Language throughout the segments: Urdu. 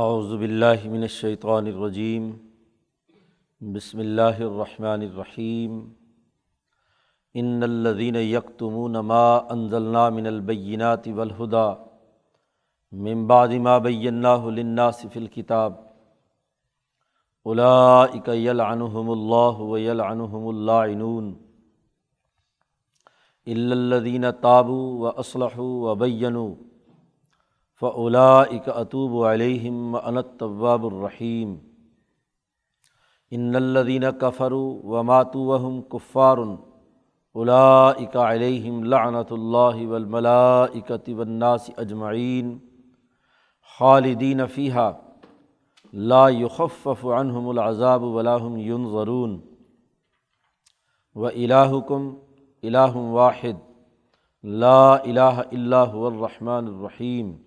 اعوذ باللہ من الشیطان الرجیم، بسم اللہ الرحمن الرحیم۔ ان الذین یکتمون ما انزلنا من البینات والہدا، من بعد ما بیناہ للناس فی الکتاب اولئک یلعنہم اللہ ویلعنہم اللاعنون الا الذین تابوا واصلحوا وبینوا فعلاء اطوب علیہم انت طواب الرحیم ان الدین کفر و ماتو وہم کفار الاء علیہم لعنت اللہ والملائکۃ والناس اجمعین خالدین فیحہ لا يخفف عنہم العذاب ولاحم ينظرون و الہکم الہ واحد لا الہ الا هو الرحمن الرحیم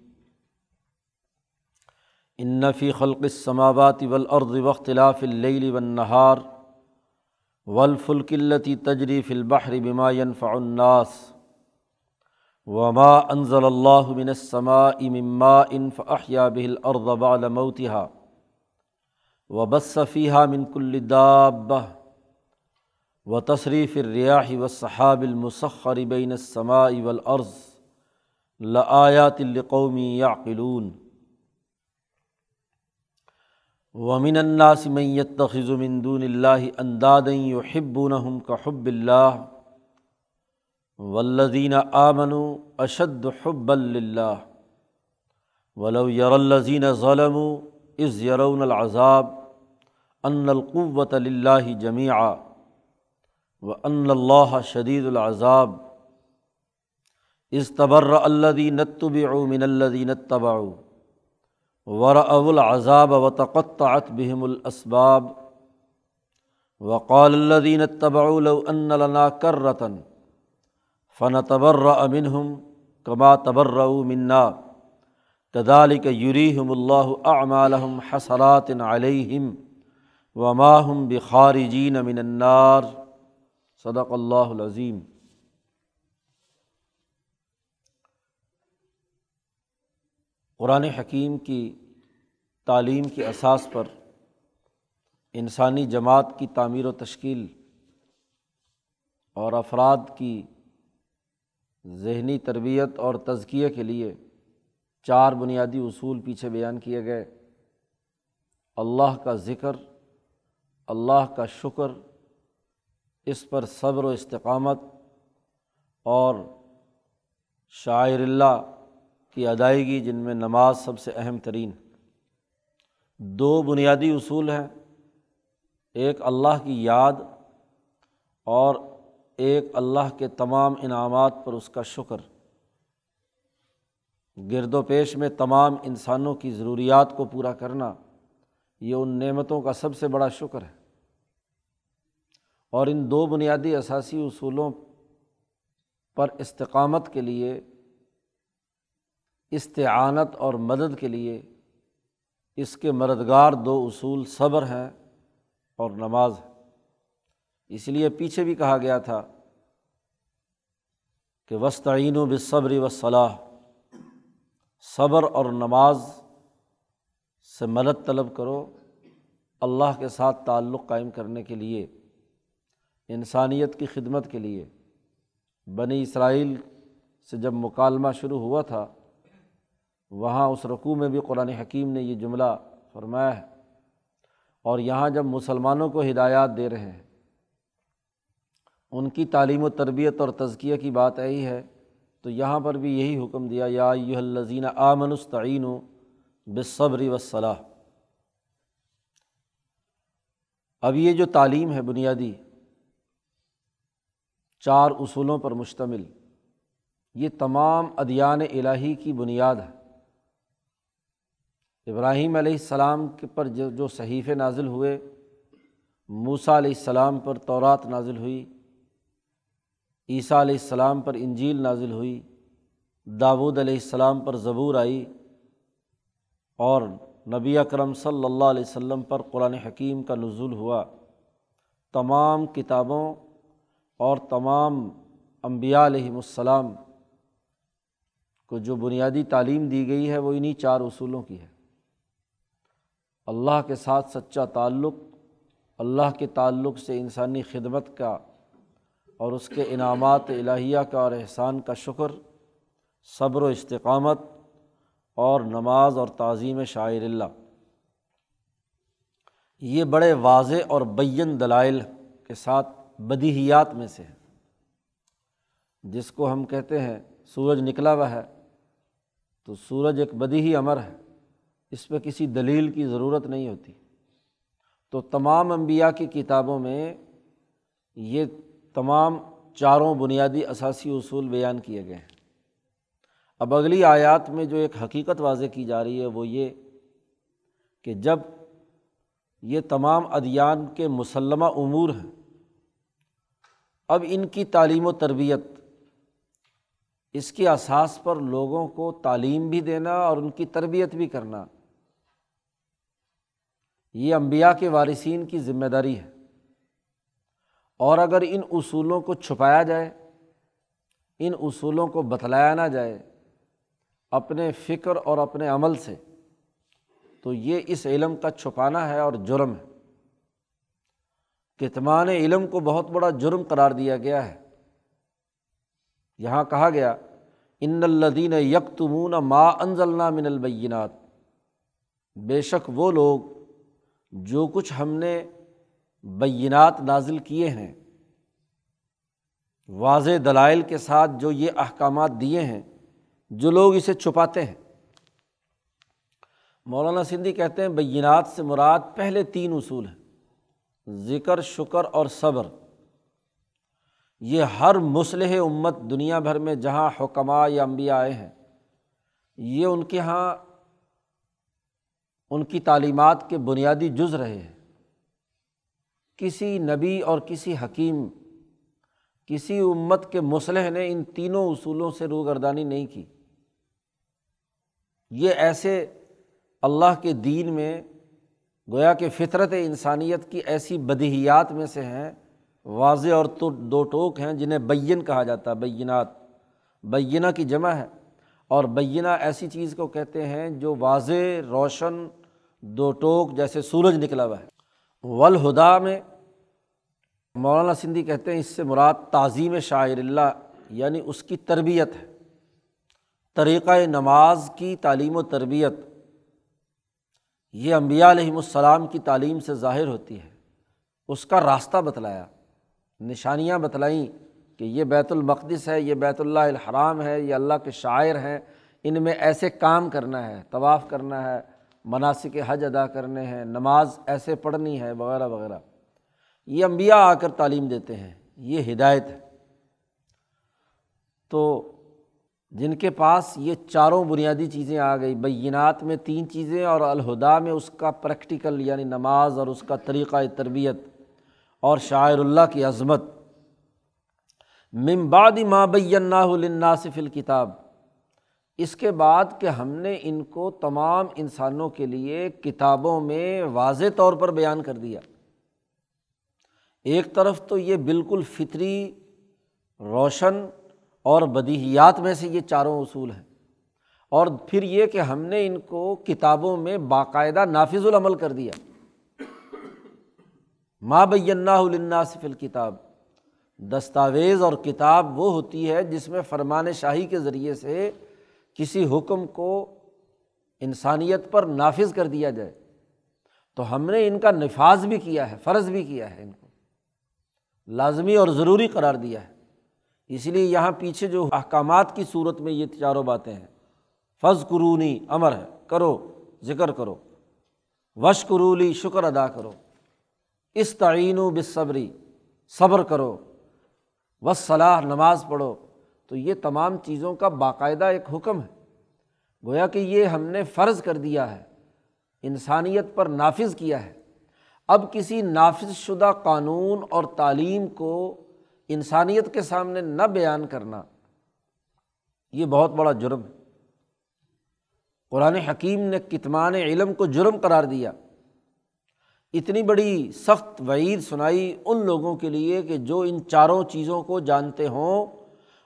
انفی خلق السماوات والارض واختلاف اللیل والنہار والفلک التي تجری فی البحر بما ينفع الناس وما انزل اللہ من السماء من ماء فاحیا به الارض بعد موتها وبث فيها من كل دابة وتصریف الریاح والسحاب المسخر بین السماء والارض لآیات لقوم يعقلون ومن الناس من يتخذ من دون الله اندادا يحبونهم كحب الله والذين آمنوا اشد حبا لله ولو يرى الذين ظلموا اذ يرون العذاب ان القوة لله جميعا وان الله شديد العذاب اذ تبرأ الذين اتبعوا من الذين اتبعوا ور العذاب و تقطعت بہم الاسباب وقال الدین تبع لو ان لنا کرتن فن تبر امنہم کما تبر منا. کدالک یریحم اللہ اعمالحم حسرات علیہم وماہم بخارجین من النار. صدق اللہ العظیم قرآن حکیم کی تعلیم کے اساس پر انسانی جماعت کی تعمیر و تشکیل اور افراد کی ذہنی تربیت اور تزکیے کے لیے چار بنیادی اصول پیچھے بیان کیے گئے۔ اللہ کا ذکر، اللہ کا شکر، اس پر صبر و استقامت اور شاعر اللہ کی ادائیگی جن میں نماز سب سے اہم ترین۔ دو بنیادی اصول ہیں، ایک اللہ کی یاد اور ایک اللہ کے تمام انعامات پر اس کا شکر۔ گرد و پیش میں تمام انسانوں کی ضروریات کو پورا کرنا، یہ ان نعمتوں کا سب سے بڑا شکر ہے۔ اور ان دو بنیادی اثاثی اصولوں پر استقامت کے لیے استعانت اور مدد کے لیے اس کے مددگار دو اصول صبر ہیں اور نماز ہے اس لیے پیچھے بھی کہا گیا تھا کہ وسطین و بصبر و صلاح صبر اور نماز سے مدد طلب کرو اللہ کے ساتھ تعلق قائم کرنے کے لیے، انسانیت کی خدمت کے لیے۔ بنی اسرائیل سے جب مکالمہ شروع ہوا تھا وہاں اس رقوع میں بھی قرآن حکیم نے یہ جملہ فرمایا ہے اور یہاں جب مسلمانوں کو ہدایات دے رہے ہیں، ان کی تعلیم و تربیت اور تزکیہ کی بات آئی ہے، تو یہاں پر بھی یہی حکم دیا، یا یہ الزین آمنستعین و بصبری وصلاح اب یہ جو تعلیم ہے بنیادی، چار اصولوں پر مشتمل، یہ تمام ادیان الہی کی بنیاد ہے۔ ابراہیم علیہ السلام کے پر جو جو صحیفے نازل ہوئے موسا علیہ السلام پر تورات نازل ہوئی، عیسیٰ علیہ السلام پر انجیل نازل ہوئی، داود علیہ السلام پر ضبور آئی اور نبی اکرم صلی اللہ علیہ وسلم پر قرآن حکیم کا نزول ہوا۔ تمام کتابوں اور تمام امبیا علیہم السلام کو جو بنیادی تعلیم دی گئی ہے، وہ انہیں چار اصولوں کی ہے۔ اللہ کے ساتھ سچا تعلق، اللہ کے تعلق سے انسانی خدمت کا اور اس کے انعامات الہیہ کا اور احسان کا شکر، صبر و استقامت اور نماز اور تعظیم شاعر اللہ۔ یہ بڑے واضح اور بین دلائل کے ساتھ بدیہیات میں سے ہے جس کو ہم کہتے ہیں سورج نکلا ہوا ہے۔ تو سورج ایک بدیہی امر ہے۔ اس پہ کسی دلیل کی ضرورت نہیں ہوتی۔ تو تمام انبیاء کی کتابوں میں یہ تمام چاروں بنیادی اثاثی اصول بیان کیے گئے ہیں۔ اب اگلی آیات میں جو ایک حقیقت واضح کی جا رہی ہے وہ یہ کہ جب یہ تمام ادیان کے مسلمہ امور ہیں، اب ان کی تعلیم و تربیت، اس کے اساس پر لوگوں کو تعلیم بھی دینا اور ان کی تربیت بھی کرنا یہ امبیا کے وارثین کی ذمہ داری ہے۔ اور اگر ان اصولوں کو چھپایا جائے، ان اصولوں کو بتلایا نہ جائے اپنے فکر اور اپنے عمل سے، تو یہ اس علم کا چھپانا ہے اور جرم ہے۔ کتمان علم کو بہت بڑا جرم قرار دیا گیا ہے۔ یہاں کہا گیا، ان الدین یکتمون ما انزلنا من البینات بے شک وہ لوگ جو کچھ ہم نے بینات نازل کیے ہیں، واضح دلائل کے ساتھ جو یہ احکامات دیے ہیں، جو لوگ اسے چھپاتے ہیں۔ مولانا سندھی کہتے ہیں، بینات سے مراد پہلے تین اصول ہیں۔ ذکر، شکر اور صبر۔ یہ ہر مسلح امت دنیا بھر میں جہاں حکمہ یا امبیا آئے ہیں، یہ ان کے یہاں ان کی تعلیمات کے بنیادی جز رہے ہیں۔ کسی نبی اور کسی حکیم، کسی امت کے مسلح نے ان تینوں اصولوں سے روگردانی نہیں کی۔ یہ ایسے اللہ کے دین میں، گویا کہ فطرت انسانیت کی ایسی بدیہیات میں سے ہیں، واضح اور تو دو ٹوک ہیں جنہیں بین کہا جاتا ہے، بینات۔ بینہ کی جمع ہے۔ اور بینہ ایسی چیز کو کہتے ہیں جو واضح، روشن، دو ٹوک جیسے سورج نکلا ہوا ہے۔ ولہدا میں مولانا سندھی کہتے ہیں اس سے مراد تعظیم شاعر اللہ یعنی اس کی تربیت ہے۔ طریقۂ نماز کی تعلیم و تربیت، یہ امبیا علیہم السلام کی تعلیم سے ظاہر ہوتی ہے۔ اس کا راستہ بتلایا، نشانیاں بتلائیں۔ کہ یہ بیت المقدس ہے، یہ بیت اللہ الحرام ہے، یہ اللہ کے شاعر ہیں، ان میں ایسے کام کرنا ہے، طواف کرنا ہے مناسب حج ادا کرنے ہیں، نماز ایسے پڑھنی ہے، وغیرہ وغیرہ۔ یہ امبیا آ کر تعلیم دیتے ہیں، یہ ہدایت ہے۔ تو جن کے پاس یہ چاروں بنیادی چیزیں آ گئی، بینات میں تین چیزیں اور الہدا میں اس کا پریکٹیکل یعنی نماز اور اس کا طریقۂ تربیت اور شاعر اللہ کی عظمت۔ ممباد ماں الناصف الکتاب۔ اس کے بعد کہ ہم نے ان کو تمام انسانوں کے لیے کتابوں میں واضح طور پر بیان کر دیا۔ ایک طرف تو یہ بالکل فطری روشن اور بدیہیات میں سے یہ چاروں اصول ہیں۔ اور پھر یہ کہ ہم نے ان کو کتابوں میں باقاعدہ نافذ العمل کر دیا۔ ماں بینا الناصف الکتاب۔ دستاویز اور کتاب وہ ہوتی ہے جس میں فرمان شاہی کے ذریعے سے کسی حکم کو انسانیت پر نافذ کر دیا جائے۔ تو ہم نے ان کا نفاذ بھی کیا ہے، فرض بھی کیا ہے ان کو۔ لازمی اور ضروری قرار دیا ہے۔ اس لیے یہاں پیچھے جو احکامات کی صورت میں یہ چاروں باتیں ہیں۔ فض قرونی امر ہے، کرو، ذکر کرو۔ وش قرولی شکر ادا کرو۔ اس تعین و بصبری صبر کرو۔ وس صلاح نماز پڑھو، تو یہ تمام چیزوں کا باقاعدہ ایک حکم ہے۔ گویا کہ یہ ہم نے فرض کر دیا ہے، انسانیت پر نافذ کیا ہے۔ اب کسی نافذ شدہ قانون اور تعلیم کو انسانیت کے سامنے نہ بیان کرنا، یہ بہت بڑا جرم ہے۔ قرآن حکیم نے کتمان علم کو جرم قرار دیا۔ اتنی بڑی سخت وعید سنائی ان لوگوں کے لیے کہ جو ان چاروں چیزوں کو جانتے ہوں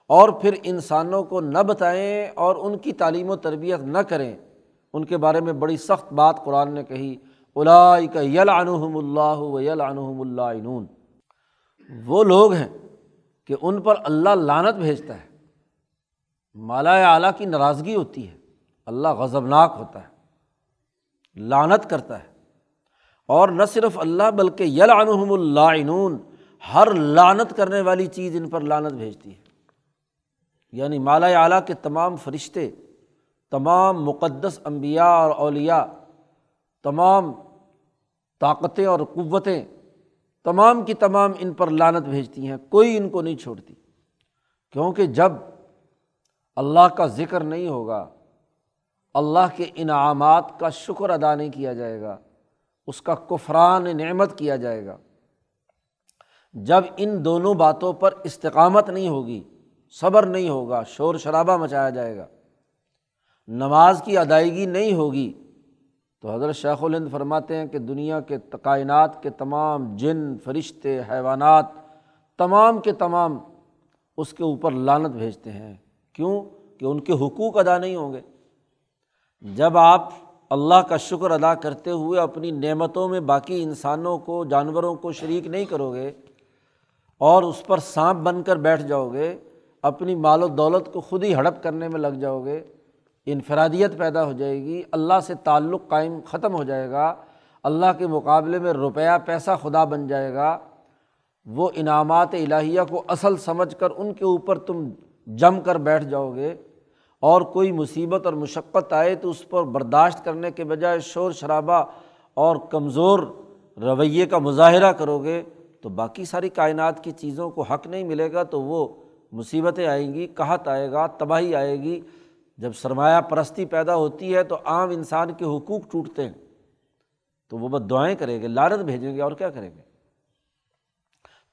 اور پھر انسانوں کو نہ بتائیں اور ان کی تعلیم و تربیت نہ کریں۔ ان کے بارے میں بڑی سخت بات قرآن نے کہی کا یل اللہ و یل عنہم اللہ وہ لوگ ہیں کہ ان پر اللہ لانت بھیجتا ہے۔ مالا اعلیٰ کی ناراضگی ہوتی ہے۔ اللہ غضبناک ہوتا ہے۔ لانت کرتا ہے۔ اور نہ صرف اللہ بلکہ یل عنہم اللہ ہر لانت کرنے والی چیز ان پر لانت بھیجتی ہے۔ یعنی مالا اعلیٰ کے تمام فرشتے، تمام مقدس انبیاء اور اولیاء، تمام طاقتیں اور قوتیں، تمام کی تمام ان پر لانت بھیجتی ہیں، کوئی ان کو نہیں چھوڑتی۔ کیونکہ جب اللہ کا ذکر نہیں ہوگا، اللہ کے انعامات کا شکر ادا نہیں کیا جائے گا۔ اس کا کفران نعمت کیا جائے گا۔ جب ان دونوں باتوں پر استقامت نہیں ہوگی، صبر نہیں ہوگا، شور شرابہ مچایا جائے گا۔ نماز کی ادائیگی نہیں ہوگی، تو حضرت شیخ الہند فرماتے ہیں کہ دنیا کے کائنات کے تمام جن، فرشتے، حیوانات، تمام کے تمام اس کے اوپر لانت بھیجتے ہیں۔ کیوں؟ کہ ان کے حقوق ادا نہیں ہوں گے۔ جب آپ اللہ کا شکر ادا کرتے ہوئے اپنی نعمتوں میں باقی انسانوں کو، جانوروں کو شریک نہیں کرو گے اور اس پر سانپ بن کر بیٹھ جاؤ گے اپنی مال و دولت کو خود ہی ہڑپ کرنے میں لگ جاؤ گے انفرادیت پیدا ہو جائے گی، اللہ سے تعلق قائم ختم ہو جائے گا، اللہ کے مقابلے میں روپیہ، پیسہ خدا بن جائے گا۔ وہ انعامات الہیہ کو اصل سمجھ کر ان کے اوپر تم جم کر بیٹھ جاؤ گے اور کوئی مصیبت اور مشقت آئے تو اس پر برداشت کرنے کے بجائے شور شرابہ اور کمزور رویے کا مظاہرہ کرو گے تو باقی ساری کائنات کی چیزوں کو حق نہیں ملے گا تو وہ مصیبتیں آئیں گی کہت آئے گا، تباہی آئے گی۔ جب سرمایہ پرستی پیدا ہوتی ہے تو عام انسان کے حقوق ٹوٹتے ہیں۔ تو وہ بس دعائیں کریں گے لارت بھیجیں گے اور کیا کریں گے؟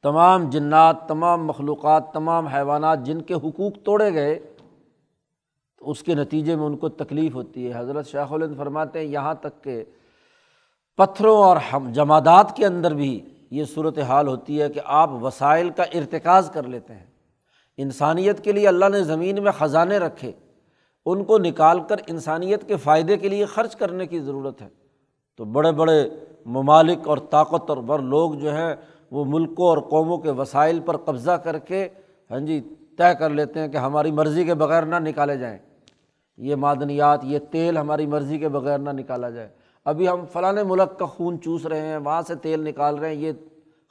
تمام جنات، تمام مخلوقات، تمام حیوانات جن کے حقوق توڑے گئے تو اس کے نتیجے میں ان کو تکلیف ہوتی ہے۔ حضرت شیخ الند فرماتے ہیں، یہاں تک کہ پتھروں اور ہم جمادات کے اندر بھی یہ صورت حال ہوتی ہے کہ آپ وسائل کا ارتکاز کر لیتے ہیں۔ انسانیت کے لیے اللہ نے زمین میں خزانے رکھے۔ ان کو نکال کر انسانیت کے فائدے کے لیے خرچ کرنے کی ضرورت ہے۔ تو بڑے بڑے ممالک اور طاقتور بر لوگ جو ہیں، وہ ملکوں اور قوموں کے وسائل پر قبضہ کر کے ہاں جی طے کر لیتے ہیں کہ ہماری مرضی کے بغیر نہ نکالے جائیں۔ یہ معدنیات، یہ تیل ہماری مرضی کے بغیر نہ نکالا جائے۔ ابھی ہم فلاں ملک کا خون چوس رہے ہیں، وہاں سے تیل نکال رہے ہیں، یہ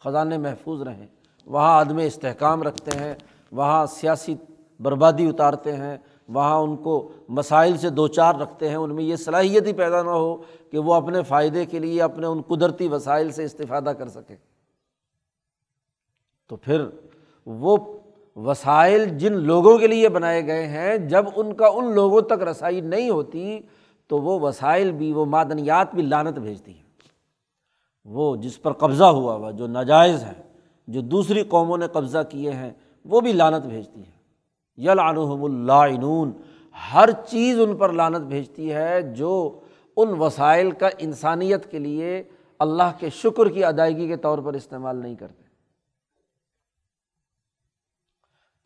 خزانے محفوظ رہیں وہاں عدم استحکام رکھتے ہیں، وہاں سیاسی بربادی اتارتے ہیں، وہاں ان کو مسائل سے دو چار رکھتے ہیں، ان میں یہ صلاحیت ہی پیدا نہ ہو کہ وہ اپنے فائدے کے لیے اپنے ان قدرتی وسائل سے استفادہ کر سکیں۔ تو پھر وہ وسائل جن لوگوں کے لیے بنائے گئے ہیں، جب ان کا ان لوگوں تک رسائی نہیں ہوتی، تو وہ وسائل بھی، وہ معدنیات بھی لانت بھیجتی ہیں۔ وہ جس پر قبضہ ہوا ہوا، جو ناجائز ہیں، جو دوسری قوموں نے قبضہ کیے ہیں، وہ بھی لانت بھیجتی ہے یل عنہم اللہ ہر چیز ان پر لانت بھیجتی ہے جو ان وسائل کا انسانیت کے لیے اللہ کے شکر کی ادائیگی کے طور پر استعمال نہیں کرتے۔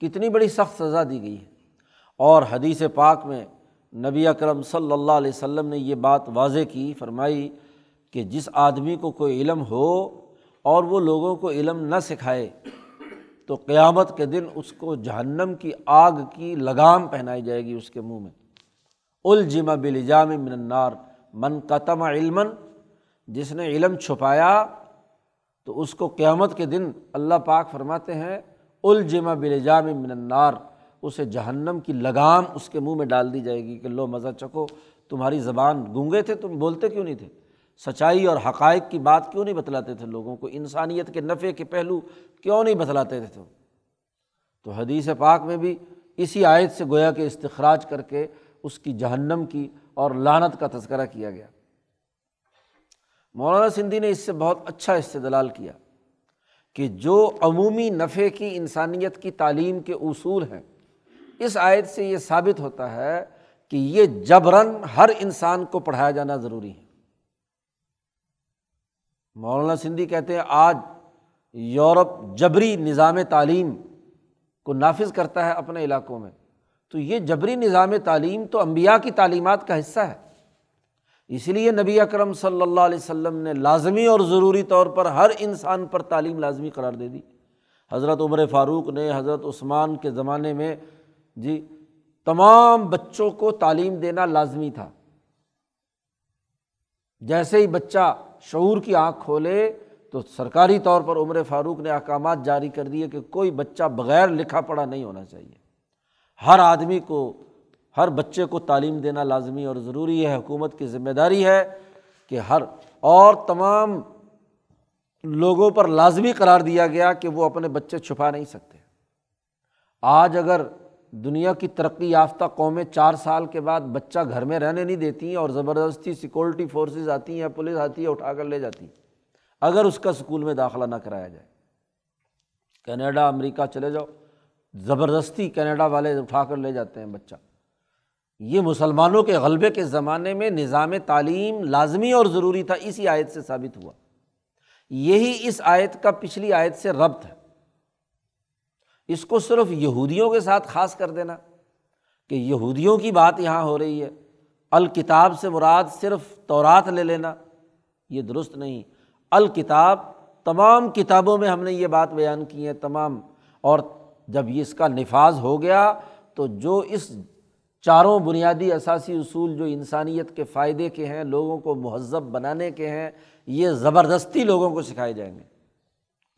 کتنی بڑی سخت سزا دی گئی ہے۔ اور حدیث پاک میں نبی اکرم صلی اللہ علیہ وسلم نے یہ بات واضح کی، فرمائی کہ جس آدمی کو کوئی علم ہو اور وہ لوگوں کو علم نہ سکھائے، تو قیامت کے دن اس کو جہنم کی آگ کی لگام پہنائی جائے گی اس کے منہ میں۔ الجم بلجام من النار، من قتم علم جس نے علم چھپایا تو اس کو قیامت کے دن اللہ پاک فرماتے ہیں الجم بلجام من النار، اسے جہنم کی لگام اس کے منہ میں ڈال دی جائے گی کہ لو مزہ چکو تمہاری زبان گونگے تھے، تم بولتے کیوں نہیں تھے؟ سچائی اور حقائق کی بات کیوں نہیں بتلاتے تھے لوگوں کو؟ انسانیت کے نفع کے پہلو کیوں نہیں بتلاتے تھے تو حدیث پاک میں بھی اسی آیت سے گویا کہ استخراج کر کے اس کی جہنم کی اور لانت کا تذکرہ کیا گیا۔ مولانا سندھی نے اس سے بہت اچھا استدلال کیا۔ کہ جو عمومی نفع کی انسانیت کی تعلیم کے اصول ہیں، اس آیت سے یہ ثابت ہوتا ہے کہ یہ جبرن ہر انسان کو پڑھایا جانا ضروری ہے۔ مولانا سندھی کہتے ہیں، آج یورپ جبری نظام تعلیم کو نافذ کرتا ہے اپنے علاقوں میں۔ تو یہ جبری نظام تعلیم تو امبیا کی تعلیمات کا حصہ ہے۔ اس لیے نبی اکرم صلی اللہ علیہ وسلم نے لازمی اور ضروری طور پر ہر انسان پر تعلیم لازمی قرار دے دی۔ حضرت عمر فاروق نے حضرت عثمان کے زمانے میں جی تمام بچوں کو تعلیم دینا لازمی تھا۔ جیسے ہی بچہ شعور کی آنکھ کھولے تو سرکاری طور پر عمر فاروق نے احکامات جاری کر دیے کہ کوئی بچہ بغیر لکھا پڑھا نہیں ہونا چاہیے۔ ہر آدمی کو ہر بچے کو تعلیم دینا لازمی اور ضروری ہے۔ حکومت کی ذمہ داری ہے کہ ہر اور تمام لوگوں پر لازمی قرار دیا گیا کہ وہ اپنے بچے چھپا نہیں سکتے۔ آج اگر دنیا کی ترقی یافتہ قومیں چار سال کے بعد بچہ گھر میں رہنے نہیں دیتی ہیں اور زبردستی سیکورٹی فورسز آتی ہیں پولیس آتی ہے اٹھا کر لے جاتی ہیں، اگر اس کا اسکول میں داخلہ نہ کرایا جائے۔ کینیڈا، امریکہ چلے جاؤ۔ زبردستی کینیڈا والے اٹھا کر لے جاتے ہیں بچہ۔ یہ مسلمانوں کے غلبے کے زمانے میں نظام تعلیم لازمی اور ضروری تھا، اسی آیت سے ثابت ہوا۔ یہی اس آیت کا پچھلی آیت سے ربط ہے۔ اس کو صرف یہودیوں کے ساتھ خاص کر دینا کہ یہودیوں کی بات یہاں ہو رہی ہے۔ الکتاب سے مراد صرف تورات لے لینا، یہ درست نہیں۔ الکتاب، تمام کتابوں میں ہم نے یہ بات بیان کی ہے، تمام۔ اور جب یہ اس کا نفاذ ہو گیا تو جو اس چاروں بنیادی اثاثی اصول جو انسانیت کے فائدے کے ہیں، لوگوں کو مہذب بنانے کے ہیں، یہ زبردستی لوگوں کو سکھائے جائیں گے۔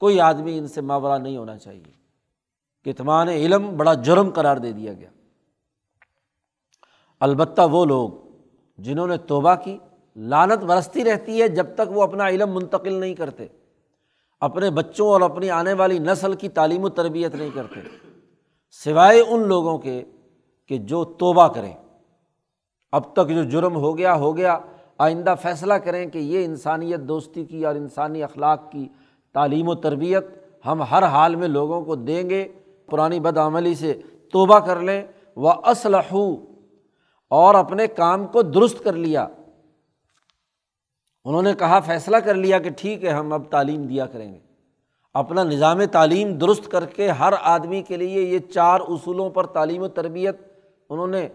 کوئی آدمی ان سے ماورا نہیں ہونا چاہیے۔ کتمان علم بڑا جرم قرار دے دیا گیا۔ البتہ وہ لوگ جنہوں نے توبہ کی لانت برستی رہتی ہے جب تک وہ اپنا علم منتقل نہیں کرتے۔ اپنے بچوں اور اپنی آنے والی نسل کی تعلیم و تربیت نہیں کرتے۔ سوائے ان لوگوں کے کہ جو توبہ کریں۔ اب تک جو جرم ہو گیا ہو گیا۔ آئندہ فیصلہ کریں کہ یہ انسانیت دوستی کی اور انسانی اخلاق کی تعلیم و تربیت ہم ہر حال میں لوگوں کو دیں گے۔ پرانی بدعملی سے توبہ کر لیں۔ و اسلح اور اپنے کام کو درست کر لیا۔ انہوں نے کہا، فیصلہ کر لیا کہ ٹھیک ہے، ہم اب تعلیم دیا کریں گے۔ اپنا نظام تعلیم درست کر کے ہر آدمی کے لیے یہ چار اصولوں پر تعلیم و تربیت انہوں نے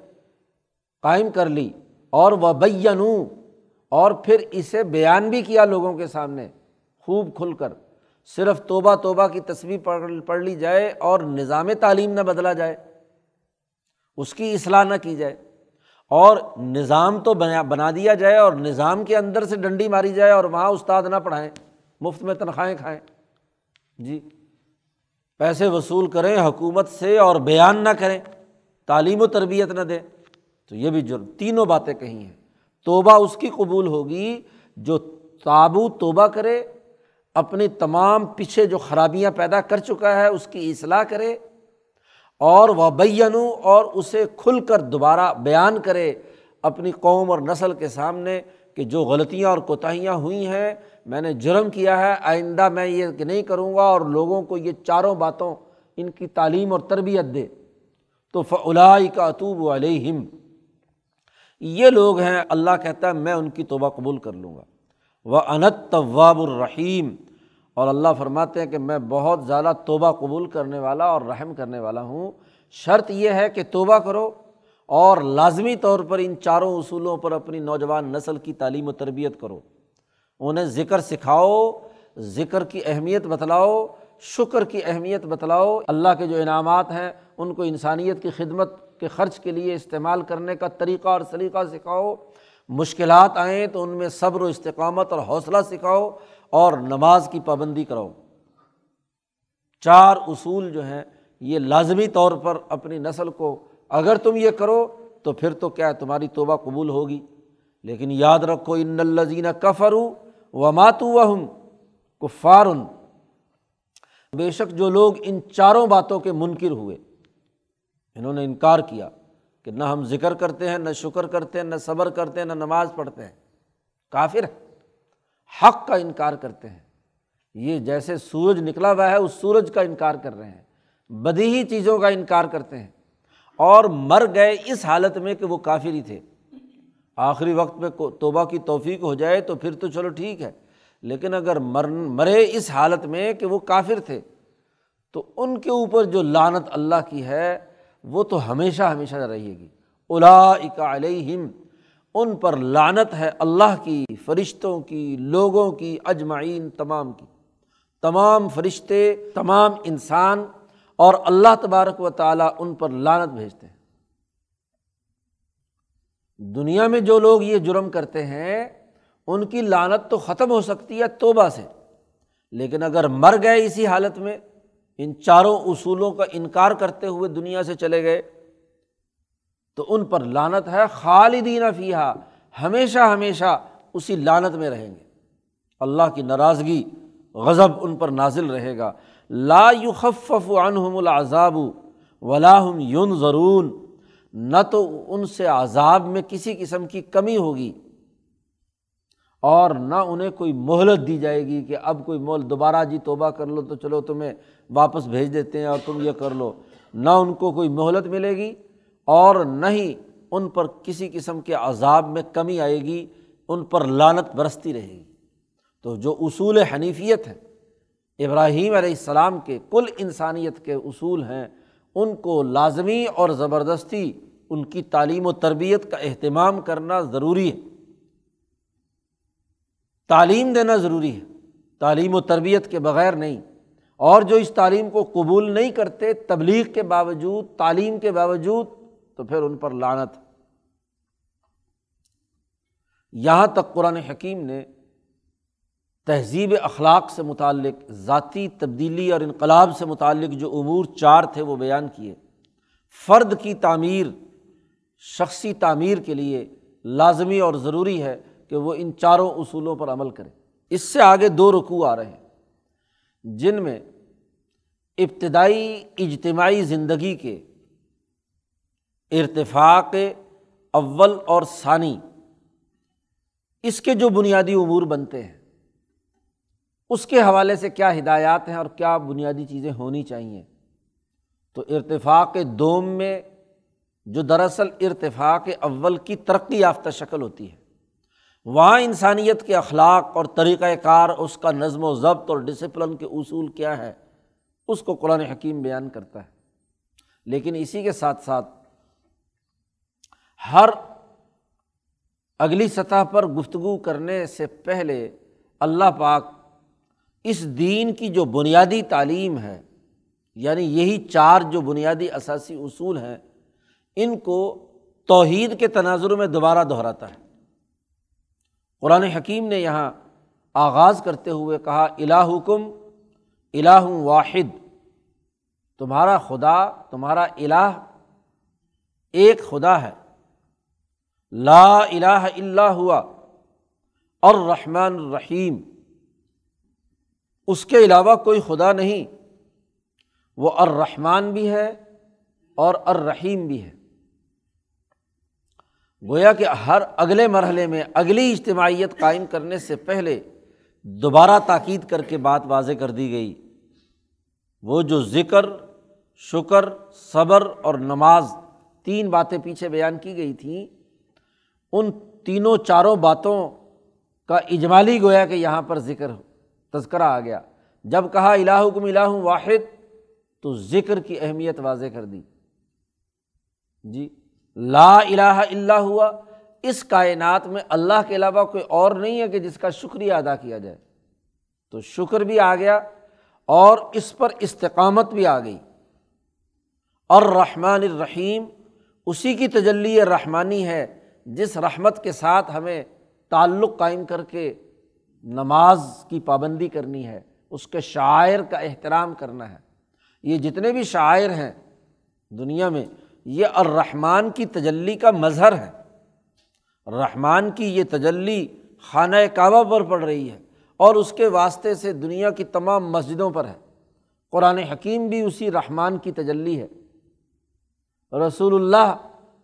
قائم کر لی اور وہ اور پھر اسے بیان بھی کیا لوگوں کے سامنے خوب کھل کر۔ صرف توبہ توبہ کی تصویر پڑھ پڑھ لی جائے اور نظام تعلیم نہ بدلا جائے، اس کی اصلاح نہ کی جائے، اور نظام تو بنا دیا جائے اور نظام کے اندر سے ڈنڈی ماری جائے اور وہاں استاد نہ پڑھائیں، مفت میں تنخواہیں کھائیں۔ جی پیسے وصول کریں حکومت سے اور بیان نہ کریں۔ تعلیم و تربیت نہ دیں تو یہ بھی جرم۔ تینوں باتیں کہی ہیں۔ توبہ اس کی قبول ہوگی جو تابو توبہ کرے، اپنی تمام پیچھے جو خرابیاں پیدا کر چکا ہے، اس کی اصلاح کرے، اور وہ بینوں اور اسے کھل کر دوبارہ بیان کرے اپنی قوم اور نسل کے سامنے کہ جو غلطیاں اور کوتاہیاں ہوئی ہیں، میں نے جرم کیا ہے، آئندہ میں یہ نہیں کروں گا، اور لوگوں کو یہ چاروں باتوں ان کی تعلیم اور تربیت دے۔ تو فلائی کا اطوب علیہم یہ لوگ ہیں، اللہ کہتا ہے، میں ان کی توبہ قبول کر لوں گا۔ وہ انت طواب الرحیم اور اللہ فرماتے ہیں کہ میں بہت زیادہ توبہ قبول کرنے والا اور رحم کرنے والا ہوں۔ شرط یہ ہے کہ توبہ کرو اور لازمی طور پر ان چاروں اصولوں پر اپنی نوجوان نسل کی تعلیم و تربیت کرو۔ انہیں ذکر سکھاؤ، ذکر کی اہمیت بتلاؤ شکر کی اہمیت بتلاؤ۔ اللہ کے جو انعامات ہیں، ان کو انسانیت کی خدمت کے خرچ کے لیے استعمال کرنے کا طریقہ اور سلیقہ سکھاؤ۔ مشکلات آئیں تو ان میں صبر و استقامت اور حوصلہ سکھاؤ اور نماز کی پابندی کراؤ۔ چار اصول جو ہیں، یہ لازمی طور پر اپنی نسل کو اگر تم یہ کرو تو پھر تو کیا تمہاری توبہ قبول ہوگی۔ لیکن یاد رکھو، ان الزین کفرو و ماتو وہم کفارن بے شک جو لوگ ان چاروں باتوں کے منکر ہوئے، انہوں نے انکار کیا کہ نہ ہم ذکر کرتے ہیں، نہ شکر کرتے ہیں، نہ صبر کرتے ہیں، نہ نماز پڑھتے ہیں۔ کافر حق کا انکار کرتے ہیں۔ یہ جیسے سورج نکلا ہوا ہے، اس سورج کا انکار کر رہے ہیں۔ بدی ہی چیزوں کا انکار کرتے ہیں۔ اور مر گئے اس حالت میں کہ وہ کافر ہی تھے۔ آخری وقت میں توبہ کی توفیق ہو جائے تو پھر تو چلو ٹھیک ہے۔ لیکن اگر مر مرے اس حالت میں کہ وہ کافر تھے، تو ان کے اوپر جو لانت اللہ کی ہے، وہ تو ہمیشہ ہمیشہ رہے گی۔ الا علیہم، ان پر لانت ہے اللہ کی، فرشتوں کی، لوگوں کی، اجمعین، تمام کی۔ تمام فرشتے، تمام انسان اور اللہ تبارک و تعالیٰ ان پر لانت بھیجتے ہیں۔ دنیا میں جو لوگ یہ جرم کرتے ہیں ان کی لانت تو ختم ہو سکتی ہے توبہ سے۔ لیکن اگر مر گئے اسی حالت میں، ان چاروں اصولوں کا انکار کرتے ہوئے دنیا سے چلے گئے، تو ان پر لانت ہے خالدین فیحا ہمیشہ ہمیشہ اسی لانت میں رہیں گے۔ اللہ کی ناراضگی غضب ان پر نازل رہے گا۔ لا یخفف عنہم العذاب ولاحم یون ضرون نہ تو ان سے عذاب میں کسی قسم کی کمی ہوگی۔ اور نہ انہیں کوئی مہلت دی جائے گی کہ اب کوئی مول دوبارہ جی توبہ کر لو تو چلو تمہیں واپس بھیج دیتے ہیں اور تم یہ کر لو۔ نہ ان کو کوئی مہلت ملے گی اور نہ ہی ان پر کسی قسم کے عذاب میں کمی آئے گی، ان پر لانت برستی رہے گی۔ تو جو اصول حنیفیت ہیں، ابراہیم علیہ السلام کے کل انسانیت کے اصول ہیں، ان کو لازمی اور زبردستی ان کی تعلیم و تربیت کا اہتمام کرنا ضروری ہے۔ تعلیم دینا ضروری ہے۔ تعلیم و تربیت کے بغیر نہیں۔ اور جو اس تعلیم کو قبول نہیں کرتے، تبلیغ کے باوجود، تعلیم کے باوجود، تو پھر ان پر لانت یہاں تک قرآن حکیم نے تہذیب اخلاق سے متعلق، ذاتی تبدیلی اور انقلاب سے متعلق جو امور چار تھے وہ بیان کیے۔ فرد کی تعمیر، شخصی تعمیر کے لیے لازمی اور ضروری ہے۔ کہ وہ ان چاروں اصولوں پر عمل کرے۔ اس سے آگے دو رکوع آ رہے ہیں، جن میں ابتدائی اجتماعی زندگی کے ارتفاق اول اور ثانی، اس کے جو بنیادی امور بنتے ہیں، اس کے حوالے سے کیا ہدایات ہیں اور کیا بنیادی چیزیں ہونی چاہئیں تو ارتفاق دوم میں جو دراصل ارتفاق اول کی ترقی یافتہ شکل ہوتی ہے۔ وہاں انسانیت کے اخلاق اور طریقۂ کار، اس کا نظم و ضبط اور ڈسپلن کے اصول کیا ہے اس کو قرآن حکیم بیان کرتا ہے۔ لیکن اسی کے ساتھ ساتھ ہر اگلی سطح پر گفتگو کرنے سے پہلے اللہ پاک اس دین کی جو بنیادی تعلیم ہے یعنی یہی چار جو بنیادی اثاثی اصول ہیں، ان کو توحید کے تناظر میں دوبارہ دہراتا ہے۔ قرآن حکیم نے یہاں آغاز کرتے ہوئے کہا الہ حکم الہ واحد، تمہارا خدا، تمہارا الہ ایک خدا ہے۔ لا الہ الا ہوا اور رحمٰن الرحیم۔ اس کے علاوہ کوئی خدا نہیں۔ وہ الرحمٰن بھی ہے اور الرحیم بھی ہے۔ گویا کہ ہر اگلے مرحلے میں اگلی اجتماعیت قائم کرنے سے پہلے دوبارہ تاکید کر کے بات واضح کر دی گئی۔ وہ جو ذکر، شکر، صبر اور نماز تین باتیں پیچھے بیان کی گئی تھیں، ان تینوں چاروں باتوں کا اجمالی گویا کہ یہاں پر ذکر تذکرہ آ گیا۔ جب کہا الہ کم الہ واحد تو ذکر کی اہمیت واضح کر دی۔ جی۔ لا الہ الا ہوا، اس کائنات میں اللہ کے علاوہ کوئی اور نہیں ہے کہ جس کا شکریہ ادا کیا جائے۔ تو شکر بھی آ گیا اور اس پر استقامت بھی آ گئی۔ اور رحمٰن الرحیم، اسی کی تجلی رحمانی ہے، جس رحمت کے ساتھ ہمیں تعلق قائم کر کے نماز کی پابندی کرنی ہے، اس کے شاعر کا احترام کرنا ہے۔ یہ جتنے بھی شاعر ہیں دنیا میں یہ الرحمٰن کی تجلی کا مظہر ہے۔ رحمان کی یہ تجلی خانہ کعبہ پر پڑ رہی ہے اور اس کے واسطے سے دنیا کی تمام مسجدوں پر ہے۔ قرآن حکیم بھی اسی رحمان کی تجلی ہے۔ رسول اللہ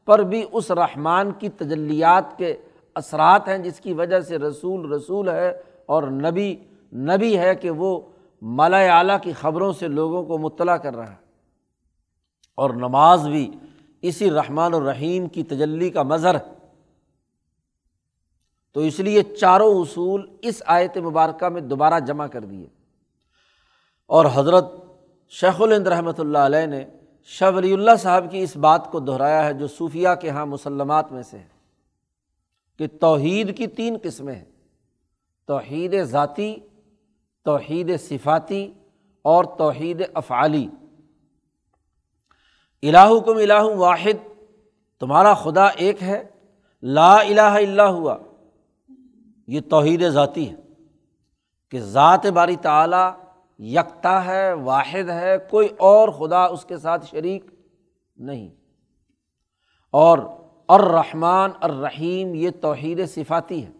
پر بھی اس رحمان کی تجلیات کے اثرات ہیں جس کی وجہ سے رسول رسول ہے اور نبی نبی ہے کہ وہ مالا اعلیٰ کی خبروں سے لوگوں کو مطلع کر رہا ہے۔ اور نماز بھی اسی رحمٰن الرحیم کی تجلی کا مظہر ہے۔ تو اس لیے چاروں اصول اس آیت مبارکہ میں دوبارہ جمع کر دیے۔ اور حضرت شیخ الند رحمۃ اللہ علیہ نے شاہ ولی اللہ صاحب کی اس بات کو دہرایا ہے جو صوفیہ کے یہاں مسلمات میں سے ہے کہ توحید کی تین قسمیں ہیں۔ توحید ذاتی، توحید صفاتی اور توحید افعالی۔ الہ کم الہ واحد، تمہارا خدا ایک ہے، لا الہ الا ہوا۔ یہ توحید ذاتی ہے کہ ذات باری تعلیٰ یکتا ہے، واحد ہے، کوئی اور خدا اس کے ساتھ شریک نہیں۔ اور الرحمن الرحیم، یہ توحید صفاتی ہے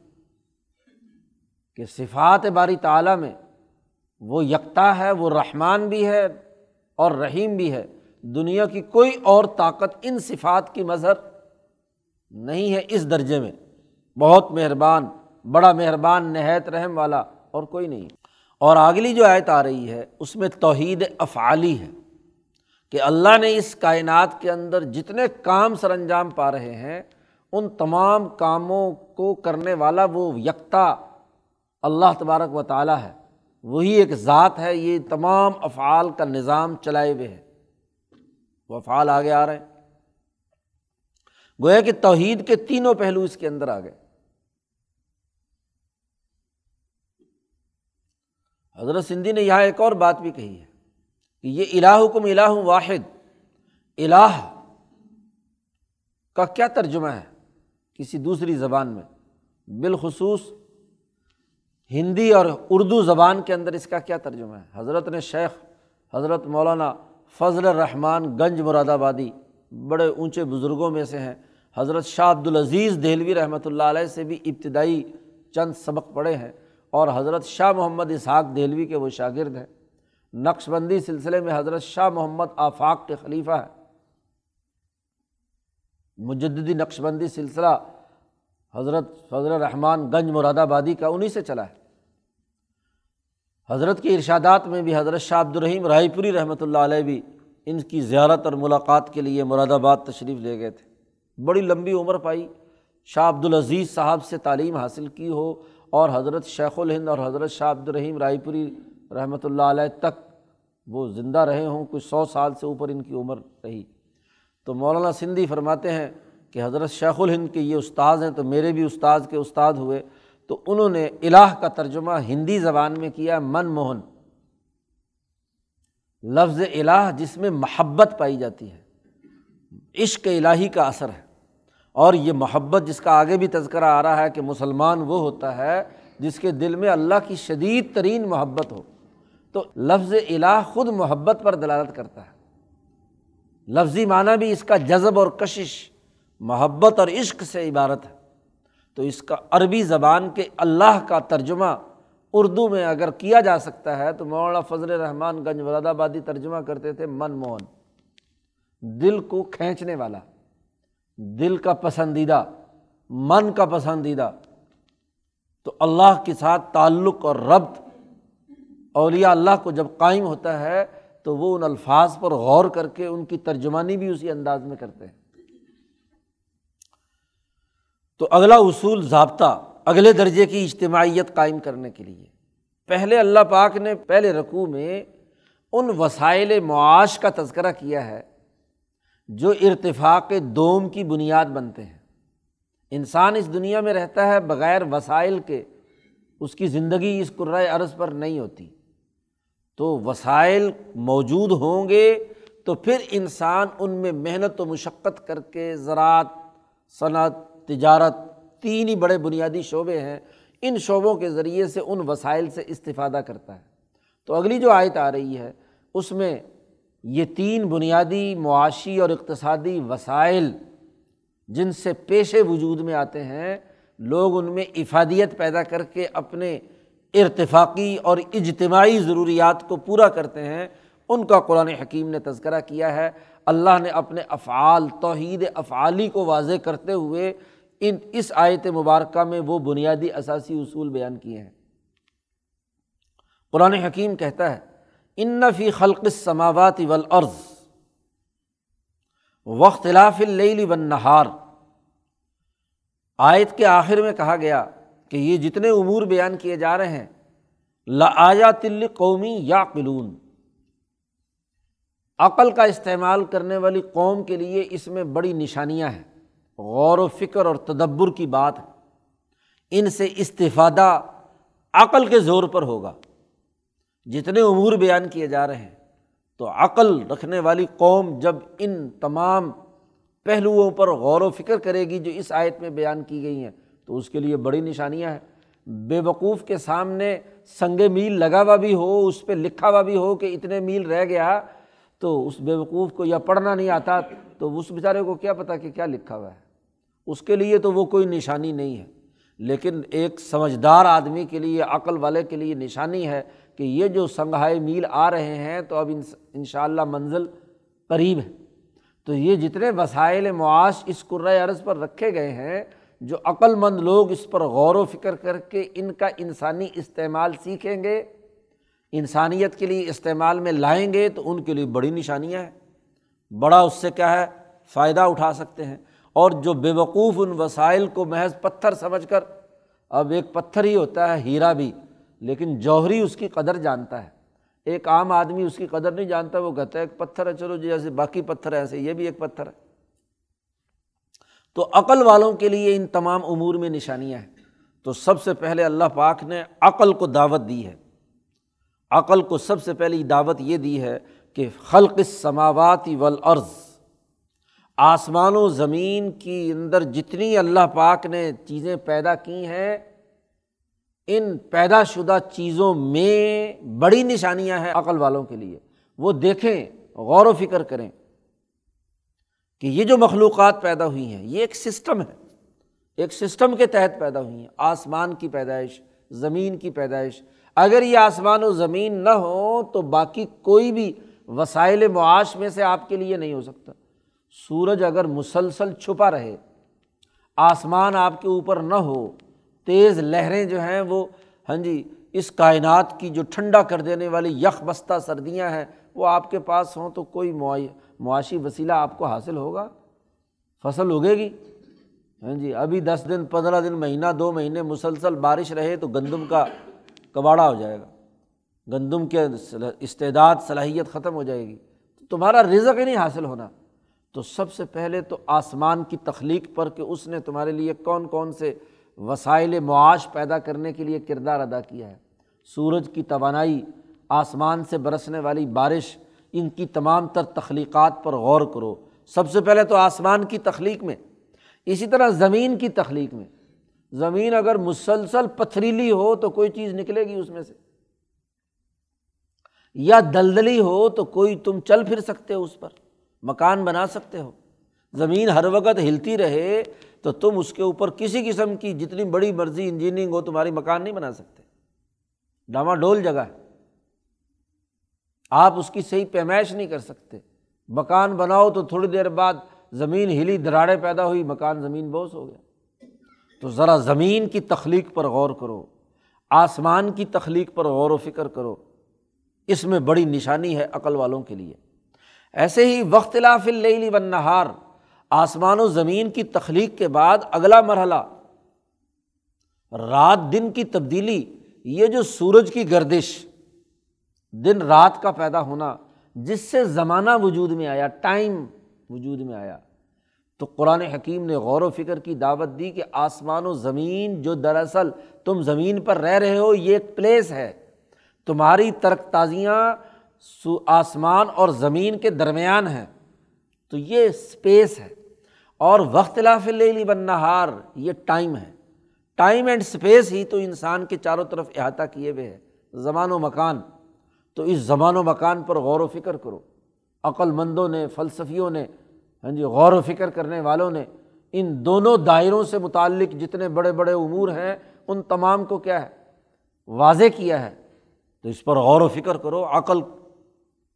کہ صفات باری تعلیٰ میں وہ یکتا ہے، وہ رحمان بھی ہے اور رحیم بھی ہے۔ دنیا کی کوئی اور طاقت ان صفات کی مظہر نہیں ہے اس درجے میں۔ بہت مہربان، بڑا مہربان، نہایت رحم والا اور کوئی نہیں۔ اور اگلی جو آیت آ رہی ہے، اس میں توحید افعالی ہے کہ اللہ نے اس کائنات کے اندر جتنے کام سر انجام پا رہے ہیں، ان تمام کاموں کو کرنے والا وہ یکتا اللہ تبارک و تعالیٰ ہے۔ وہی ایک ذات ہے، یہ تمام افعال کا نظام چلائے ہوئے ہے۔ وہ افعال آگے آ رہے ہیں۔ گویا کہ توحید کے تینوں پہلو اس کے اندر آ گئے۔ حضرت سندھی نے یہاں ایک اور بات بھی کہی ہے کہ یہ الہ کم الہ واحد، الہ کا کیا ترجمہ ہے کسی دوسری زبان میں؟ بالخصوص ہندی اور اردو زبان کے اندر اس کا کیا ترجمہ ہے؟ حضرت نے شیخ حضرت مولانا فضل الرحمٰن گنج مراد آبادی بڑے اونچے بزرگوں میں سے ہیں۔ حضرت شاہ عبدالعزیز دہلوی رحمۃ اللہ علیہ سے بھی ابتدائی چند سبق پڑھے ہیں اور حضرت شاہ محمد اسحاق دہلوی کے وہ شاگرد ہیں۔ نقش بندی سلسلے میں حضرت شاہ محمد آفاق کے خلیفہ ہے مجدی نقش بندی سلسلہ حضرت فضل الرحمٰن گنج مراد آبادی کا انہیں سے چلا ہے۔ حضرت کے ارشادات میں بھی حضرت شاہ عبدالرحیم رائے پوری رحمۃ اللہ علیہ بھی ان کی زیارت اور ملاقات کے لیے مراد آباد تشریف لے گئے تھے۔ بڑی لمبی عمر پائی۔ شاہ عبدالعزیز صاحب سے تعلیم حاصل کی ہو اور حضرت شیخ الہند اور حضرت شاہ عبدالرحیم رائے پوری رحمۃ اللہ علیہ تک وہ زندہ رہے ہوں کچھ سو سال سے اوپر ان کی عمر رہی۔ تو مولانا سندھی فرماتے ہیں کہ حضرت شیخ الہند کے یہ استاذ ہیں تو میرے بھی استاذ کے استاد ہوئے۔ تو انہوں نے الہ کا ترجمہ ہندی زبان میں کیا، من موہن۔ لفظ الہ جس میں محبت پائی جاتی ہے، عشق الہی کا اثر ہے۔ اور یہ محبت جس کا آگے بھی تذکرہ آ رہا ہے کہ مسلمان وہ ہوتا ہے جس کے دل میں اللہ کی شدید ترین محبت ہو۔ تو لفظ الہ خود محبت پر دلالت کرتا ہے۔ لفظی معنی بھی اس کا جذب اور کشش، محبت اور عشق سے عبارت ہے۔ تو اس کا عربی زبان کے اللہ کا ترجمہ اردو میں اگر کیا جا سکتا ہے تو مولانا فضل رحمان گنج مراد آبادی ترجمہ کرتے تھے من موہن۔ دل کو کھینچنے والا، دل کا پسندیدہ، من کا پسندیدہ۔ تو اللہ کے ساتھ تعلق اور ربط، اولیاء اللہ کو جب قائم ہوتا ہے تو وہ ان الفاظ پر غور کر کے ان کی ترجمانی بھی اسی انداز میں کرتے ہیں۔ تو اگلا اصول ضابطہ، اگلے درجے کی اجتماعیت قائم کرنے کے لیے۔ پہلے اللہ پاک نے پہلے رقوع میں ان وسائل معاش کا تذکرہ کیا ہے جو ارتفاق دوم کی بنیاد بنتے ہیں۔ انسان اس دنیا میں رہتا ہے بغیر وسائل کے، اس کی زندگی اس قرۂۂ عرض پر نہیں ہوتی۔ تو وسائل موجود ہوں گے تو پھر انسان ان میں محنت و مشقت کر کے، زراعت، صنعت تجارت، تین ہی بڑے بنیادی شعبے ہیں، ان شعبوں کے ذریعے سے ان وسائل سے استفادہ کرتا ہے۔ تو اگلی جو آیت آ رہی ہے، اس میں یہ تین بنیادی معاشی اور اقتصادی وسائل جن سے پیشے وجود میں آتے ہیں، لوگ ان میں افادیت پیدا کر کے اپنے ارتفاقی اور اجتماعی ضروریات کو پورا کرتے ہیں۔ ان کا قرآن حکیم نے تذکرہ کیا ہے۔ اللہ نے اپنے افعال، توحید افعالی کو واضح کرتے ہوئے ان، اس آیت مبارکہ میں وہ بنیادی اثاثی اصول بیان کیے ہیں۔ قرآن حکیم کہتا ہے، ان فی خلق سماوات ولعرض وقت اللیل ون نہار آیت کے آخر میں کہا گیا کہ یہ جتنے امور بیان کیے جا رہے ہیں لا تل قومی یا قلون عقل کا استعمال کرنے والی قوم کے لیے اس میں بڑی نشانیاں ہیں۔ غور و فکر اور تدبر کی بات ہے۔ ان سے استفادہ عقل کے زور پر ہوگا۔ جتنے امور بیان کیے جا رہے ہیں، تو عقل رکھنے والی قوم جب ان تمام پہلوؤں پر غور و فکر کرے گی جو اس آیت میں بیان کی گئی ہیں، تو اس کے لیے بڑی نشانیاں ہیں۔ بے وقوف کے سامنے سنگ میل لگا ہوا بھی ہو، اس پہ لکھا ہوا بھی ہو کہ اتنے میل رہ گیا تو اس بے وقوف کو یا پڑھنا نہیں آتا تو اس بیچارے کو کیا پتا کہ کیا لکھا ہوا ہے؟ اس کے لیے تو وہ کوئی نشانی نہیں ہے۔ لیکن ایک سمجھدار آدمی کے لیے، عقل والے کے لیے نشانی ہے کہ یہ جو سنگھائے میل آ رہے ہیں تو اب ان شاء اللہ منزل قریب ہے۔ تو یہ جتنے وسائل معاش اس عرض پر رکھے گئے ہیں، جو عقل مند لوگ اس پر غور و فکر کر کے ان کا انسانی استعمال سیکھیں گے۔ انسانیت کے لیے استعمال میں لائیں گے تو ان کے لیے بڑی نشانیاں ہیں۔ بڑا اس سے کیا ہے؟ فائدہ اٹھا سکتے ہیں۔ اور جو بے وقوف ان وسائل کو محض پتھر سمجھ کر، اب ایک پتھر ہی ہوتا ہے، ہیرا بھی، لیکن جوہری اس کی قدر جانتا ہے۔ ایک عام آدمی اس کی قدر نہیں جانتا، وہ کہتا ہے، ایک پتھر ہے، چلو جی، جیسے باقی پتھر ہے ایسے، یہ بھی ایک پتھر ہے۔ تو عقل والوں کے لیے ان تمام امور میں نشانیاں ہیں۔ تو سب سے پہلے اللہ پاک نے عقل کو دعوت دی ہے۔ عقل کو سب سے پہلی دعوت یہ دی ہے کہ خلق سماواتی ولعرض آسمان و زمین کی اندر جتنی اللہ پاک نے چیزیں پیدا کی ہیں، ان پیدا شدہ چیزوں میں بڑی نشانیاں ہیں عقل والوں کے لیے۔ وہ دیکھیں، غور و فکر کریں کہ یہ جو مخلوقات پیدا ہوئی ہیں، یہ ایک سسٹم ہے۔ ایک سسٹم کے تحت پیدا ہوئی ہیں۔ آسمان کی پیدائش، زمین کی پیدائش اگر یہ آسمان و زمین نہ ہو تو باقی کوئی بھی وسائل معاش میں سے آپ کے لیے نہیں ہو سکتا۔ سورج اگر مسلسل چھپا رہے، آسمان آپ کے اوپر نہ ہو، تیز لہریں جو ہیں وہ ہاں جی اس کائنات کی جو ٹھنڈا کر دینے والی یخ بستہ سردیاں ہیں، وہ آپ کے پاس ہوں تو کوئی معاشی وسیلہ آپ کو حاصل ہوگا۔ فصل اگے گی۔ ہاں جی ابھی دس دن، پندرہ دن، مہینہ، دو مہینے مسلسل بارش رہے تو گندم کا کباڑا ہو جائے گا۔ گندم کے استعداد، صلاحیت ختم ہو جائے گی۔ تو تمہارا رزق ہی نہیں حاصل ہونا۔ تو سب سے پہلے تو آسمان کی تخلیق پر کہ اس نے تمہارے لیے کون کون سے وسائل معاش پیدا کرنے کے لیے کردار ادا کیا ہے۔ سورج کی توانائی، آسمان سے برسنے والی بارش، ان کی تمام تر تخلیقات پر غور کرو۔ سب سے پہلے تو آسمان کی تخلیق میں، اسی طرح زمین کی تخلیق میں۔ زمین اگر مسلسل پتھریلی ہو تو کوئی چیز نکلے گی اس میں سے۔ یا دلدلی ہو تو کوئی تم چل پھر سکتے ہو اس پر، مکان بنا سکتے ہو۔ زمین ہر وقت ہلتی رہے تو تم اس کے اوپر کسی قسم کی جتنی بڑی مرضی انجینئرنگ ہو تمہاری مکان نہیں بنا سکتے۔ ڈاما ڈول جگہ ہے۔ آپ اس کی صحیح پیمائش نہیں کر سکتے۔ مکان بناؤ تو تھوڑی دیر بعد زمین ہلی دراڑیں پیدا ہوئی، مکان زمین بوس ہو گیا۔ تو ذرا زمین کی تخلیق پر غور کرو، آسمان کی تخلیق پر غور و فکر کرو۔ اس میں بڑی نشانی ہے عقل والوں کے لیے۔ ایسے ہی وقت لاف و نہار آسمان و زمین کی تخلیق کے بعد اگلا مرحلہ۔ رات دن کی تبدیلی، یہ جو سورج کی گردش۔ دن رات کا پیدا ہونا، جس سے زمانہ وجود میں آیا، ٹائم وجود میں آیا۔ تو قرآن حکیم نے غور و فکر کی، دعوت دی کہ آسمان و زمین جو دراصل تم زمین پر رہ رہے ہو، یہ ایک پلیس ہے۔ تمہاری ترک تازیاں آسمان اور زمین کے درمیان ہیں۔ تو یہ اسپیس ہے۔ اور وقت لاف لے بن نہار یہ ٹائم ہے۔ ٹائم اینڈ اسپیس ہی تو انسان کے چاروں طرف احاطہ کیے ہوئے ہے زمان و مکان، تو اس زمان و مکان پر غور و فکر کرو۔ عقل مندوں نے، فلسفیوں نے ہاں جی غور و فکر کرنے والوں نے ان دونوں دائروں سے متعلق جتنے بڑے بڑے امور ہیں، ان تمام کو کیا ہے؟ واضح کیا ہے۔ تو اس پر غور و فکر کرو، عقل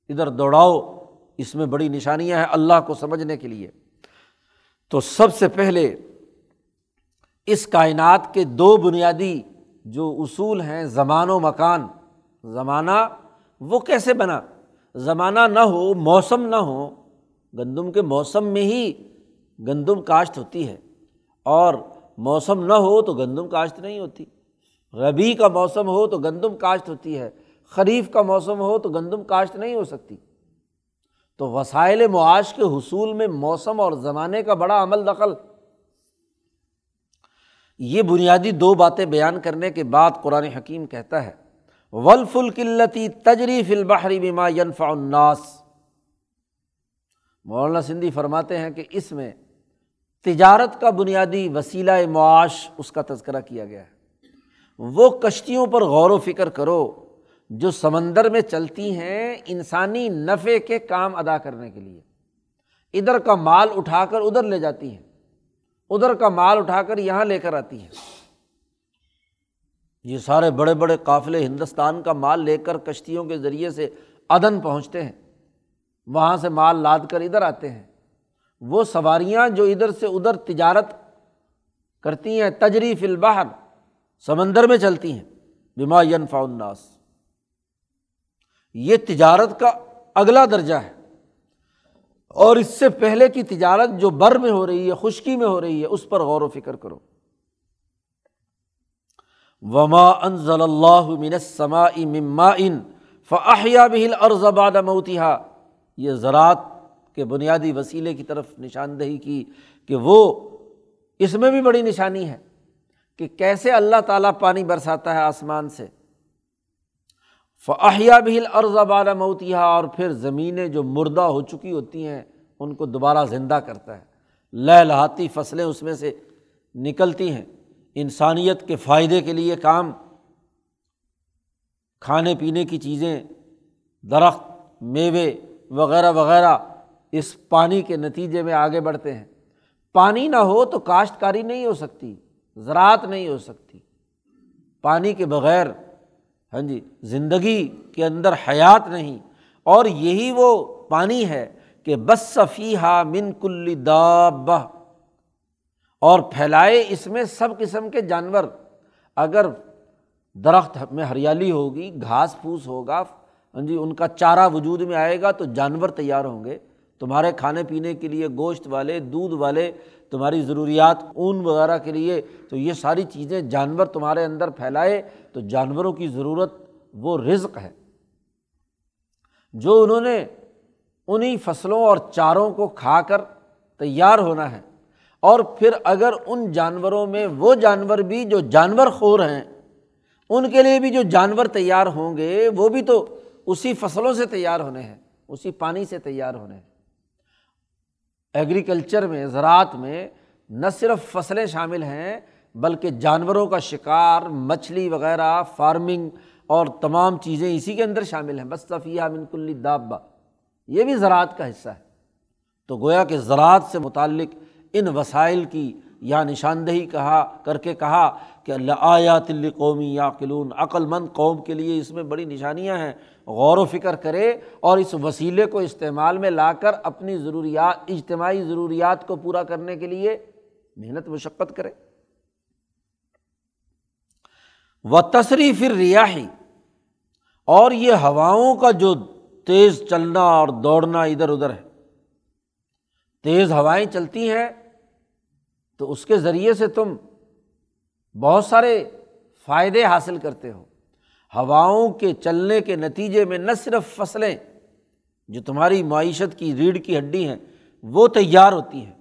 ادھر دوڑاؤ، اس میں بڑی نشانیاں ہیں اللہ کو سمجھنے کے لیے۔ تو سب سے پہلے اس کائنات کے دو بنیادی جو اصول ہیں، زمان و مکان۔ زمانہ وہ کیسے بنا؟ زمانہ نہ ہو، موسم نہ ہو گندم کے موسم میں ہی گندم کاشت ہوتی ہے۔ اور موسم نہ ہو تو گندم کاشت نہیں ہوتی۔ ربیع کا موسم ہو تو گندم کاشت ہوتی ہے۔ خریف کا موسم ہو تو گندم کاشت نہیں ہو سکتی۔ تو وسائل معاش کے حصول میں موسم اور زمانے کا بڑا عمل دخل۔ یہ بنیادی دو باتیں بیان کرنے کے بعد قرآن حکیم کہتا ہے ولف القلتی تجریف البحری بما ینفع الناس۔ مولانا سندھی فرماتے ہیں کہ اس میں تجارت کا بنیادی وسیلہ معاش اس کا تذکرہ کیا گیا ہے۔ وہ کشتیوں پر غور و فکر کرو جو سمندر میں چلتی ہیں انسانی نفع کے کام ادا کرنے کے لیے۔ ادھر کا مال اٹھا کر ادھر لے جاتی ہیں، ادھر کا مال اٹھا کر یہاں لے کر آتی ہیں۔ یہ سارے بڑے بڑے قافلے ہندوستان کا مال لے کر کشتیوں کے ذریعے سے ادن پہنچتے ہیں۔ وہاں سے مال لاد کر ادھر آتے ہیں۔ وہ سواریاں جو ادھر سے ادھر تجارت کرتی ہیں تجریف البحر، سمندر میں چلتی ہیں۔ بما ینفع الناس۔ یہ تجارت کا اگلا درجہ ہے۔ اور اس سے پہلے کی تجارت جو بر میں ہو رہی ہے، خشکی میں ہو رہی ہے، اس پر غور و فکر کرو۔ وما انزل اللہ من السماء مما ان فاحیا بہل ارزباد موتیہ یہ زراعت کے بنیادی وسیلے کی طرف نشاندہی کی کہ وہ اس میں بھی بڑی نشانی ہے کہ کیسے اللہ تعالیٰ پانی برساتا ہے آسمان سے۔ فاحیا بہل ارزباد موتیہ اور پھر زمینیں جو مردہ ہو چکی ہوتی ہیں، ان کو دوبارہ زندہ کرتا ہے۔ لہ لہاتی فصلیں اس میں سے نکلتی ہیں۔ انسانیت کے فائدے کے لیے کام، کھانے پینے کی چیزیں، درخت، میوے وغیرہ وغیرہ، اس پانی کے نتیجے میں آگے بڑھتے ہیں۔ پانی نہ ہو تو کاشتکاری نہیں ہو سکتی، زراعت نہیں ہو سکتی۔ پانی کے بغیر ہاں جی زندگی کے اندر حیات نہیں۔ اور یہی وہ پانی ہے کہ بس صفی ہا من کل دابہ۔ اور پھیلائے اس میں سب قسم کے جانور۔ اگر درخت میں ہریالی ہوگی، گھاس پھوس ہوگا ہاں جی ان کا چارہ وجود میں آئے گا تو جانور تیار ہوں گے۔ تمہارے کھانے پینے کے لیے گوشت والے، دودھ والے، تمہاری ضروریات، اون وغیرہ کے لیے۔ تو یہ ساری چیزیں جانور تمہارے اندر پھیلائے، تو جانوروں کی ضرورت وہ رزق ہے۔ جو انہوں نے انہیں فصلوں اور چاروں کو کھا کر تیار ہونا ہے، اور پھر اگر ان جانوروں میں وہ جانور بھی جو جانور خور ہیں، ان کے لیے بھی جو جانور تیار ہوں گے، وہ بھی تو اسی فصلوں سے تیار ہونے ہیں، اسی پانی سے تیار ہونے ہیں۔ ایگریکلچر میں، زراعت میں نہ صرف فصلیں شامل ہیں، بلکہ جانوروں کا شکار، مچھلی وغیرہ فارمنگ اور تمام چیزیں اسی کے اندر شامل ہیں۔ بس صفیہ منکلی دابا یہ بھی زراعت کا حصہ ہے۔ تو گویا کہ زراعت سے متعلق ان وسائل کی یا نشاندہی کہا، کر کے کہا کہ اللہ آیات قومی یا قلون عقل مند قوم کے لیے اس میں بڑی نشانیاں ہیں۔ غور و فکر کرے اور اس وسیلے کو استعمال میں لا کر اپنی ضروریات، اجتماعی ضروریات کو پورا کرنے کے لیے محنت، مشقت کرے۔ و تصری پھر ریاحی اور یہ ہواؤں کا جو تیز چلنا اور دوڑنا ادھر ادھر ہے۔ تیز ہوائیں چلتی ہیں، تو اس کے ذریعے سے تم بہت سارے فائدے حاصل کرتے ہو۔ ہواؤں کے چلنے کے نتیجے میں نہ صرف فصلیں جو تمہاری معیشت کی ریڑھ کی ہڈی ہیں، وہ تیار ہوتی ہیں۔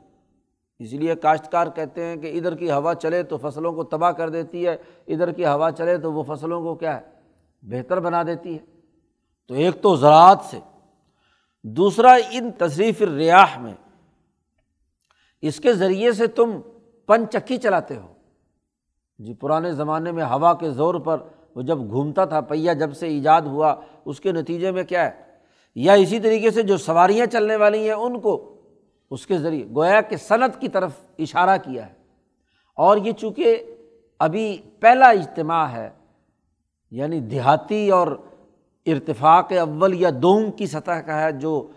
اس لیے کاشتکار کہتے ہیں کہ ادھر کی ہوا چلے تو فصلوں کو تباہ کر دیتی ہے، ادھر کی ہوا چلے تو وہ فصلوں کو کیا ہے، بہتر بنا دیتی ہے۔ تو ایک تو زراعت سے، دوسرا ان تصریف ریاح میں، اس کے ذریعے سے تم پن چکی چلاتے ہو۔ جی پرانے زمانے میں ہوا کے زور پر وہ جب گھومتا تھا، پہیا جب سے ایجاد ہوا، اس کے نتیجے میں کیا ہے؟ یا اسی طریقے سے جو سواریاں چلنے والی ہیں، ان کو اس کے ذریعے گویا کہ صنعت کی طرف اشارہ کیا ہے۔ اور یہ چونکہ ابھی پہلا اجتماع ہے یعنی دیہاتی اور ارتفاق اول یا دوم کی سطح کا ہے، جو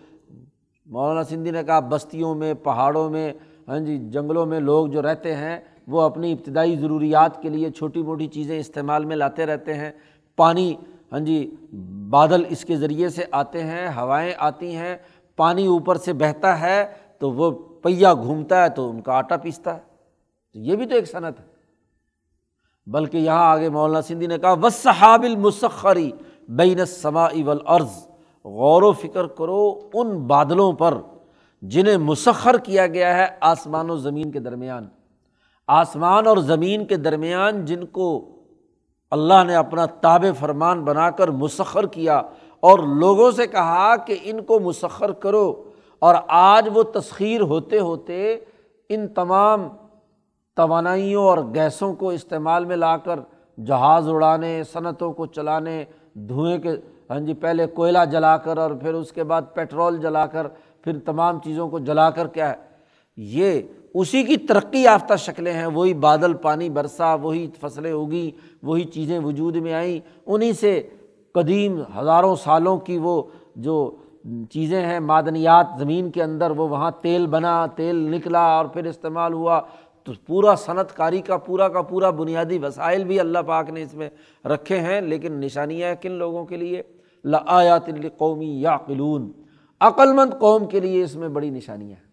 مولانا سندھی نے کہا، بستیوں میں، پہاڑوں میں ہاں جی جنگلوں میں لوگ جو رہتے ہیں وہ اپنی ابتدائی ضروریات کے لیے چھوٹی موٹی چیزیں استعمال میں لاتے رہتے ہیں۔ پانی ہاں جی بادل اس کے ذریعے سے آتے ہیں، ہوائیں آتی ہیں، پانی اوپر سے بہتا ہے تو وہ پہیا گھومتا ہے تو ان کا آٹا پیستا ہے۔ تو یہ بھی تو ایک صنعت ہے۔ بلکہ یہاں آگے مولانا سندھی نے کہا و صحاب المسخری بین سما اول غور و فکر کرو، ان بادلوں پر جنہیں مسخر کیا گیا ہے آسمان و زمین کے درمیان۔ آسمان اور زمین کے درمیان جن کو اللہ نے اپنا تاب فرمان بنا کر مسخر کیا اور لوگوں سے کہا کہ ان کو مسخر کرو اور آج وہ تسخیر ہوتے ہوتے ان تمام توانائیوں اور گیسوں کو استعمال میں لا کر جہاز اڑانے، صنعتوں کو چلانے، دھوئیں کے ہاں جی پہلے کوئلہ جلا کر اور پھر اس کے بعد پیٹرول جلا کر، پھر تمام چیزوں کو جلا کر کیا ہے؟ یہ اسی کی ترقی یافتہ شکلیں ہیں، وہی بادل، پانی، برسا، وہی فصلیں اگیں، وہی چیزیں وجود میں آئیں۔ انہیں سے قدیم ہزاروں سالوں کی وہ جو چیزیں ہیں، معدنیات زمین کے اندر، وہ وہاں تیل بنا، تیل نکلا اور پھر استعمال ہوا۔ تو پورا صنعت کاری کا، پورا کا پورا بنیادی وسائل بھی اللہ پاک نے اس میں رکھے ہیں۔ لیکن نشانیاں کن لوگوں کے لیے؟ لآیات قومی یا قلون عقلمند قوم کے لیے اس میں بڑی نشانیاں ہیں۔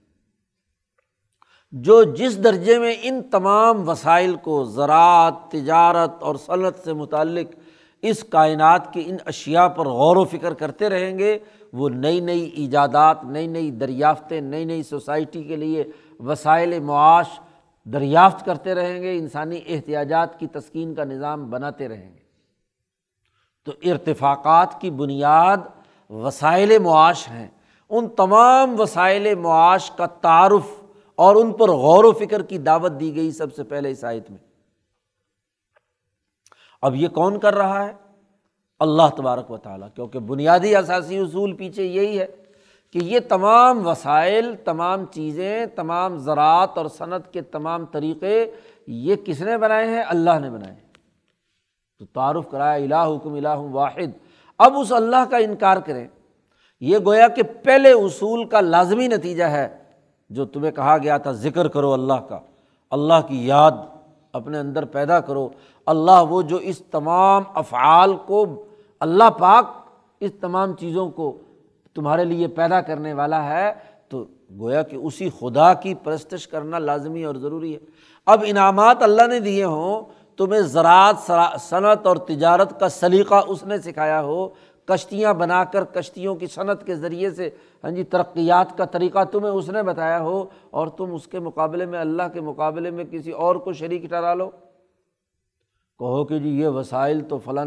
جو جس درجے میں ان تمام وسائل کو زراعت، تجارت اور صنعت سے متعلق اس کائنات کی ان اشیا پر غور و فکر کرتے رہیں گے، وہ نئی نئی ایجادات، نئی نئی دریافتیں، نئی نئی سوسائٹی کے لیے وسائل معاش دریافت کرتے رہیں گے، انسانی احتیاجات کی تسکین کا نظام بناتے رہیں گے۔ تو ارتفاقات کی بنیاد وسائل معاش ہیں۔ ان تمام وسائل معاش کا تعارف اور ان پر غور و فکر کی دعوت دی گئی سب سے پہلے اس آیت میں۔ اب یہ کون کر رہا ہے؟ اللہ تبارک و تعالیٰ، کیونکہ بنیادی اثاثی اصول پیچھے یہی ہے کہ یہ تمام وسائل، تمام چیزیں، تمام زراعت اور صنعت کے تمام طریقے یہ کس نے بنائے ہیں؟ اللہ نے بنائے ہیں۔ تو تعارف کرایا الہ حکم الہ واحد۔ اب اس اللہ کا انکار کریں۔ یہ گویا کہ پہلے اصول کا لازمی نتیجہ ہے۔ جو تمہیں کہا گیا تھا، ذکر کرو اللہ کا۔ اللہ کی یاد اپنے اندر پیدا کرو۔ اللہ وہ جو اس تمام افعال کو، اللہ پاک اس تمام چیزوں کو تمہارے لیے پیدا کرنے والا ہے، تو گویا کہ اسی خدا کی پرستش کرنا لازمی اور ضروری ہے۔ اب انعامات اللہ نے دیے ہوں، تمہیں زراعت صنعت اور تجارت کا سلیقہ اس نے سکھایا ہو۔ کشتیاں بنا کر کشتیوں کی صنعت کے ذریعے سے ہاں جی ترقیات کا طریقہ تمہیں اس نے بتایا ہو اور تم اس کے مقابلے میں اللہ کے مقابلے میں کسی اور کو شریک ٹھہرا لو۔ کہو کہ جی یہ وسائل تو فلاں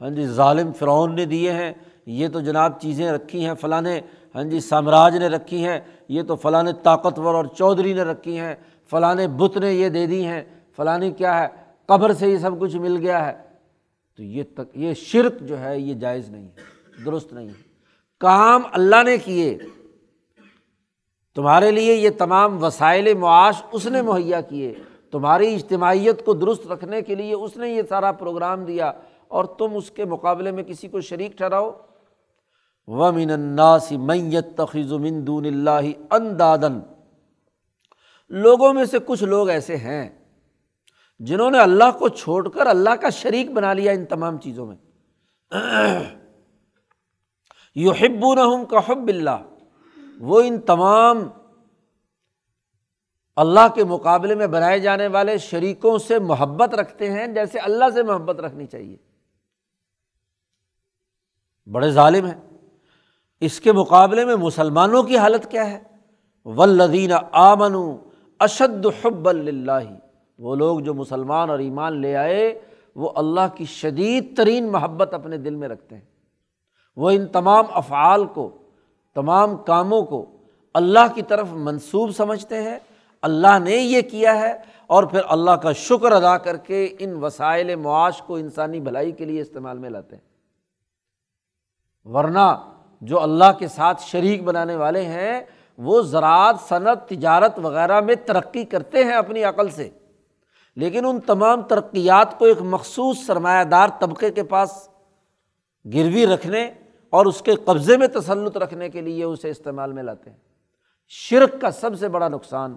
ہاں جی ظالم فرعون نے دیے ہیں، یہ تو جناب چیزیں رکھی ہیں فلاں ہاں جی سامراج نے رکھی ہیں، یہ تو فلاں طاقتور اور چودھری نے رکھی ہیں، فلاں بت نے یہ دے دی ہیں فلانی کیا ہے، قبر سے ہی سب کچھ مل گیا ہے۔ تو یہ تک، یہ شرک جو ہے، یہ جائز نہیں ہے، درست نہیں ہے۔ کام اللہ نے کیے، تمہارے لیے یہ تمام وسائل معاش اس نے مہیا کیے۔ تمہاری اجتماعیت کو درست رکھنے کے لیے اس نے یہ سارا پروگرام دیا اور تم اس کے مقابلے میں کسی کو شریک ٹھہراؤ۔ و من الناس میت تخیز من دون اللہ اندادن لوگوں میں سے کچھ لوگ ایسے ہیں جنہوں نے اللہ کو چھوڑ کر اللہ کا شریک بنا لیا ان تمام چیزوں میں۔ یو ہب نہ کا حب اللہ وہ ان تمام اللہ کے مقابلے میں بنائے جانے والے شریکوں سے محبت رکھتے ہیں جیسے اللہ سے محبت رکھنی چاہیے۔ بڑے ظالم ہیں۔ اس کے مقابلے میں مسلمانوں کی حالت کیا ہے؟ ولدین آمن اشد حب اللہ وہ لوگ جو مسلمان اور ایمان لے آئے، وہ اللہ کی شدید ترین محبت اپنے دل میں رکھتے ہیں۔ وہ ان تمام افعال کو، تمام کاموں کو اللہ کی طرف منسوب سمجھتے ہیں۔ اللہ نے یہ کیا ہے اور پھر اللہ کا شکر ادا کر کے ان وسائل معاش کو انسانی بھلائی کے لیے استعمال میں لاتے ہیں۔ ورنہ جو اللہ کے ساتھ شریک بنانے والے ہیں، وہ زراعت، صنعت، تجارت وغیرہ میں ترقی کرتے ہیں اپنی عقل سے۔ لیکن ان تمام ترقیات کو ایک مخصوص سرمایہ دار طبقے کے پاس گروی رکھنے اور اس کے قبضے میں تسلط رکھنے کے لیے اسے استعمال میں لاتے ہیں۔ شرک کا سب سے بڑا نقصان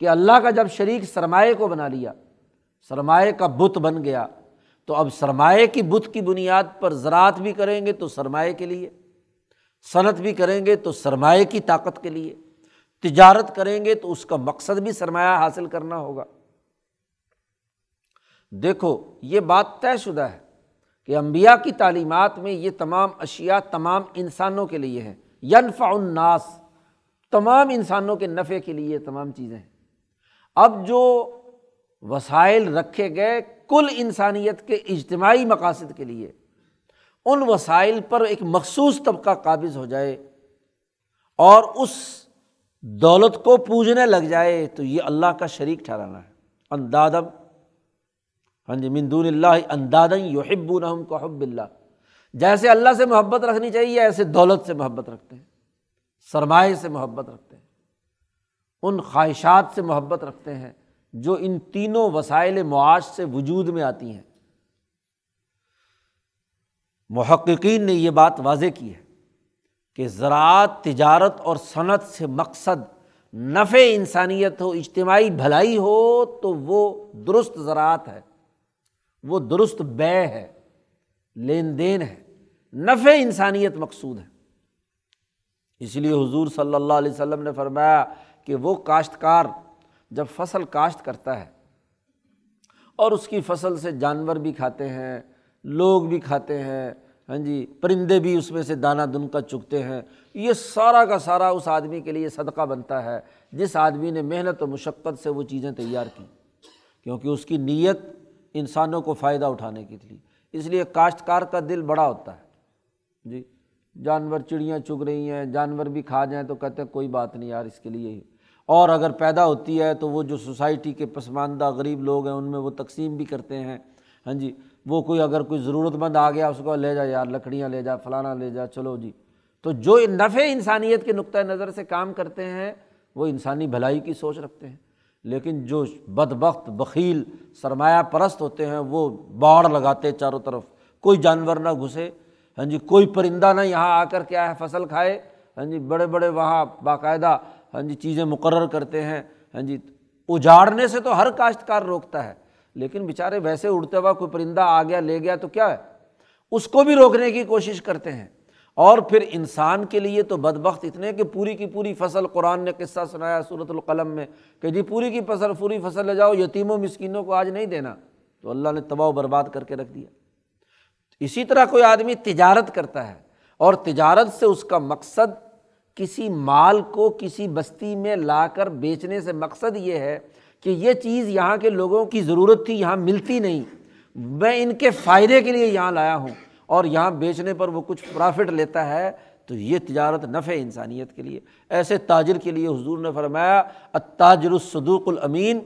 کہ اللہ کا جب شریک سرمایہ کو بنا لیا، سرمایہ کا بت بن گیا، تو اب سرمایہ کی بت کی بنیاد پر زراعت بھی کریں گے تو سرمایہ کے لیے، صنعت بھی کریں گے تو سرمایہ کی طاقت کے لیے، تجارت کریں گے تو اس کا مقصد بھی سرمایہ حاصل کرنا ہوگا۔ دیکھو، یہ بات طے شدہ ہے۔ کہ امبیا کی تعلیمات میں یہ تمام اشیا تمام انسانوں کے لیے ہیں۔ ینفع الناس، تمام انسانوں کے نفع کے لیے تمام چیزیں ہیں۔ اب جو وسائل رکھے گئے کل انسانیت کے اجتماعی مقاصد کے لیے، ان وسائل پر ایک مخصوص طبقہ قابض ہو جائے اور اس دولت کو پوجنے لگ جائے تو یہ اللہ کا شریک ٹھہرانا ہے۔ اندادم ہاں جی مندون اللہ اندادن یحب الحم کو حب اللہ۔ جیسے اللہ سے محبت رکھنی چاہیے، ایسے دولت سے محبت رکھتے ہیں، سرمایہ سے محبت رکھتے ہیں، ان خواہشات سے محبت رکھتے ہیں جو ان تینوں وسائل معاش سے وجود میں آتی ہیں۔ محققین نے یہ بات واضح کی ہے کہ زراعت، تجارت اور صنعت سے مقصد نفع انسانیت ہو، اجتماعی بھلائی ہو، تو وہ درست زراعت ہے۔ وہ درست بے ہے، لین دین ہے، نفع انسانیت مقصود ہے۔ اس لیے حضور صلی اللہ علیہ وسلم نے فرمایا کہ وہ کاشتکار جب فصل کاشت کرتا ہے اور اس کی فصل سے جانور بھی کھاتے ہیں، لوگ بھی کھاتے ہیں ہاں جی پرندے بھی اس میں سے دانہ دن کا چکتے ہیں، یہ سارا کا سارا اس آدمی کے لیے صدقہ بنتا ہے۔ جس آدمی نے محنت و مشقت سے وہ چیزیں تیار کیں کیونکہ اس کی نیت انسانوں کو فائدہ اٹھانے کی تھی۔ اس لیے کاشتکار کا دل بڑا ہوتا ہے۔ جی جانور چڑیاں چگ رہی ہیں، جانور بھی کھا جائیں تو کہتے ہیں کوئی بات نہیں یار، اس کے لیے ہی۔ اور اگر پیدا ہوتی ہے تو وہ جو سوسائٹی کے پسماندہ غریب لوگ ہیں، ان میں وہ تقسیم بھی کرتے ہیں۔ ہاں جی وہ کوئی اگر کوئی ضرورت مند آ گیا، اس کو لے جا یار، لکڑیاں لے جا، فلانا لے جا، چلو جی۔ تو جو نفع انسانیت کے نقطۂ نظر سے کام کرتے ہیں، وہ انسانی بھلائی کی سوچ رکھتے ہیں۔ لیکن جو بد بخت بخیل، سرمایہ پرست ہوتے ہیں، وہ باڑ لگاتے چاروں طرف۔ کوئی جانور نہ گھسے۔ ہاں جی کوئی پرندہ نہ یہاں آ کر کیا ہے، فصل کھائے۔ ہاں جی بڑے بڑے وہاں باقاعدہ ہاں جی چیزیں مقرر کرتے ہیں۔ ہاں جی اجاڑنے سے تو ہر کاشتکار روکتا ہے، لیکن بیچارے ویسے اڑتے ہوا کوئی پرندہ آ گیا، لے گیا تو کیا ہے؟ اس کو بھی روکنے کی کوشش کرتے ہیں۔ اور پھر انسان کے لیے تو بد بخت اتنے کہ پوری کی پوری فصل قرآن نے قصہ سنایا صورت القلم میں کہ جی پوری کی فصل پوری فصل لے جاؤ، یتیموں، مسکینوں کو آج نہیں دینا۔ تو اللہ نے تباہ و برباد کر کے رکھ دیا۔ اسی طرح کوئی آدمی تجارت کرتا ہے اور تجارت سے اس کا مقصد کسی مال کو کسی بستی میں لا کر بیچنے سے مقصد یہ ہے کہ یہ چیز یہاں کے لوگوں کی ضرورت تھی، یہاں ملتی نہیں۔ میں ان کے فائدے کے لیے یہاں لایا ہوں۔ اور یہاں بیچنے پر وہ کچھ پرافٹ لیتا ہے، تو یہ تجارت نفع انسانیت کے لیے۔ ایسے تاجر کے لیے حضور نے فرمایا تاجر الصدوق الامین،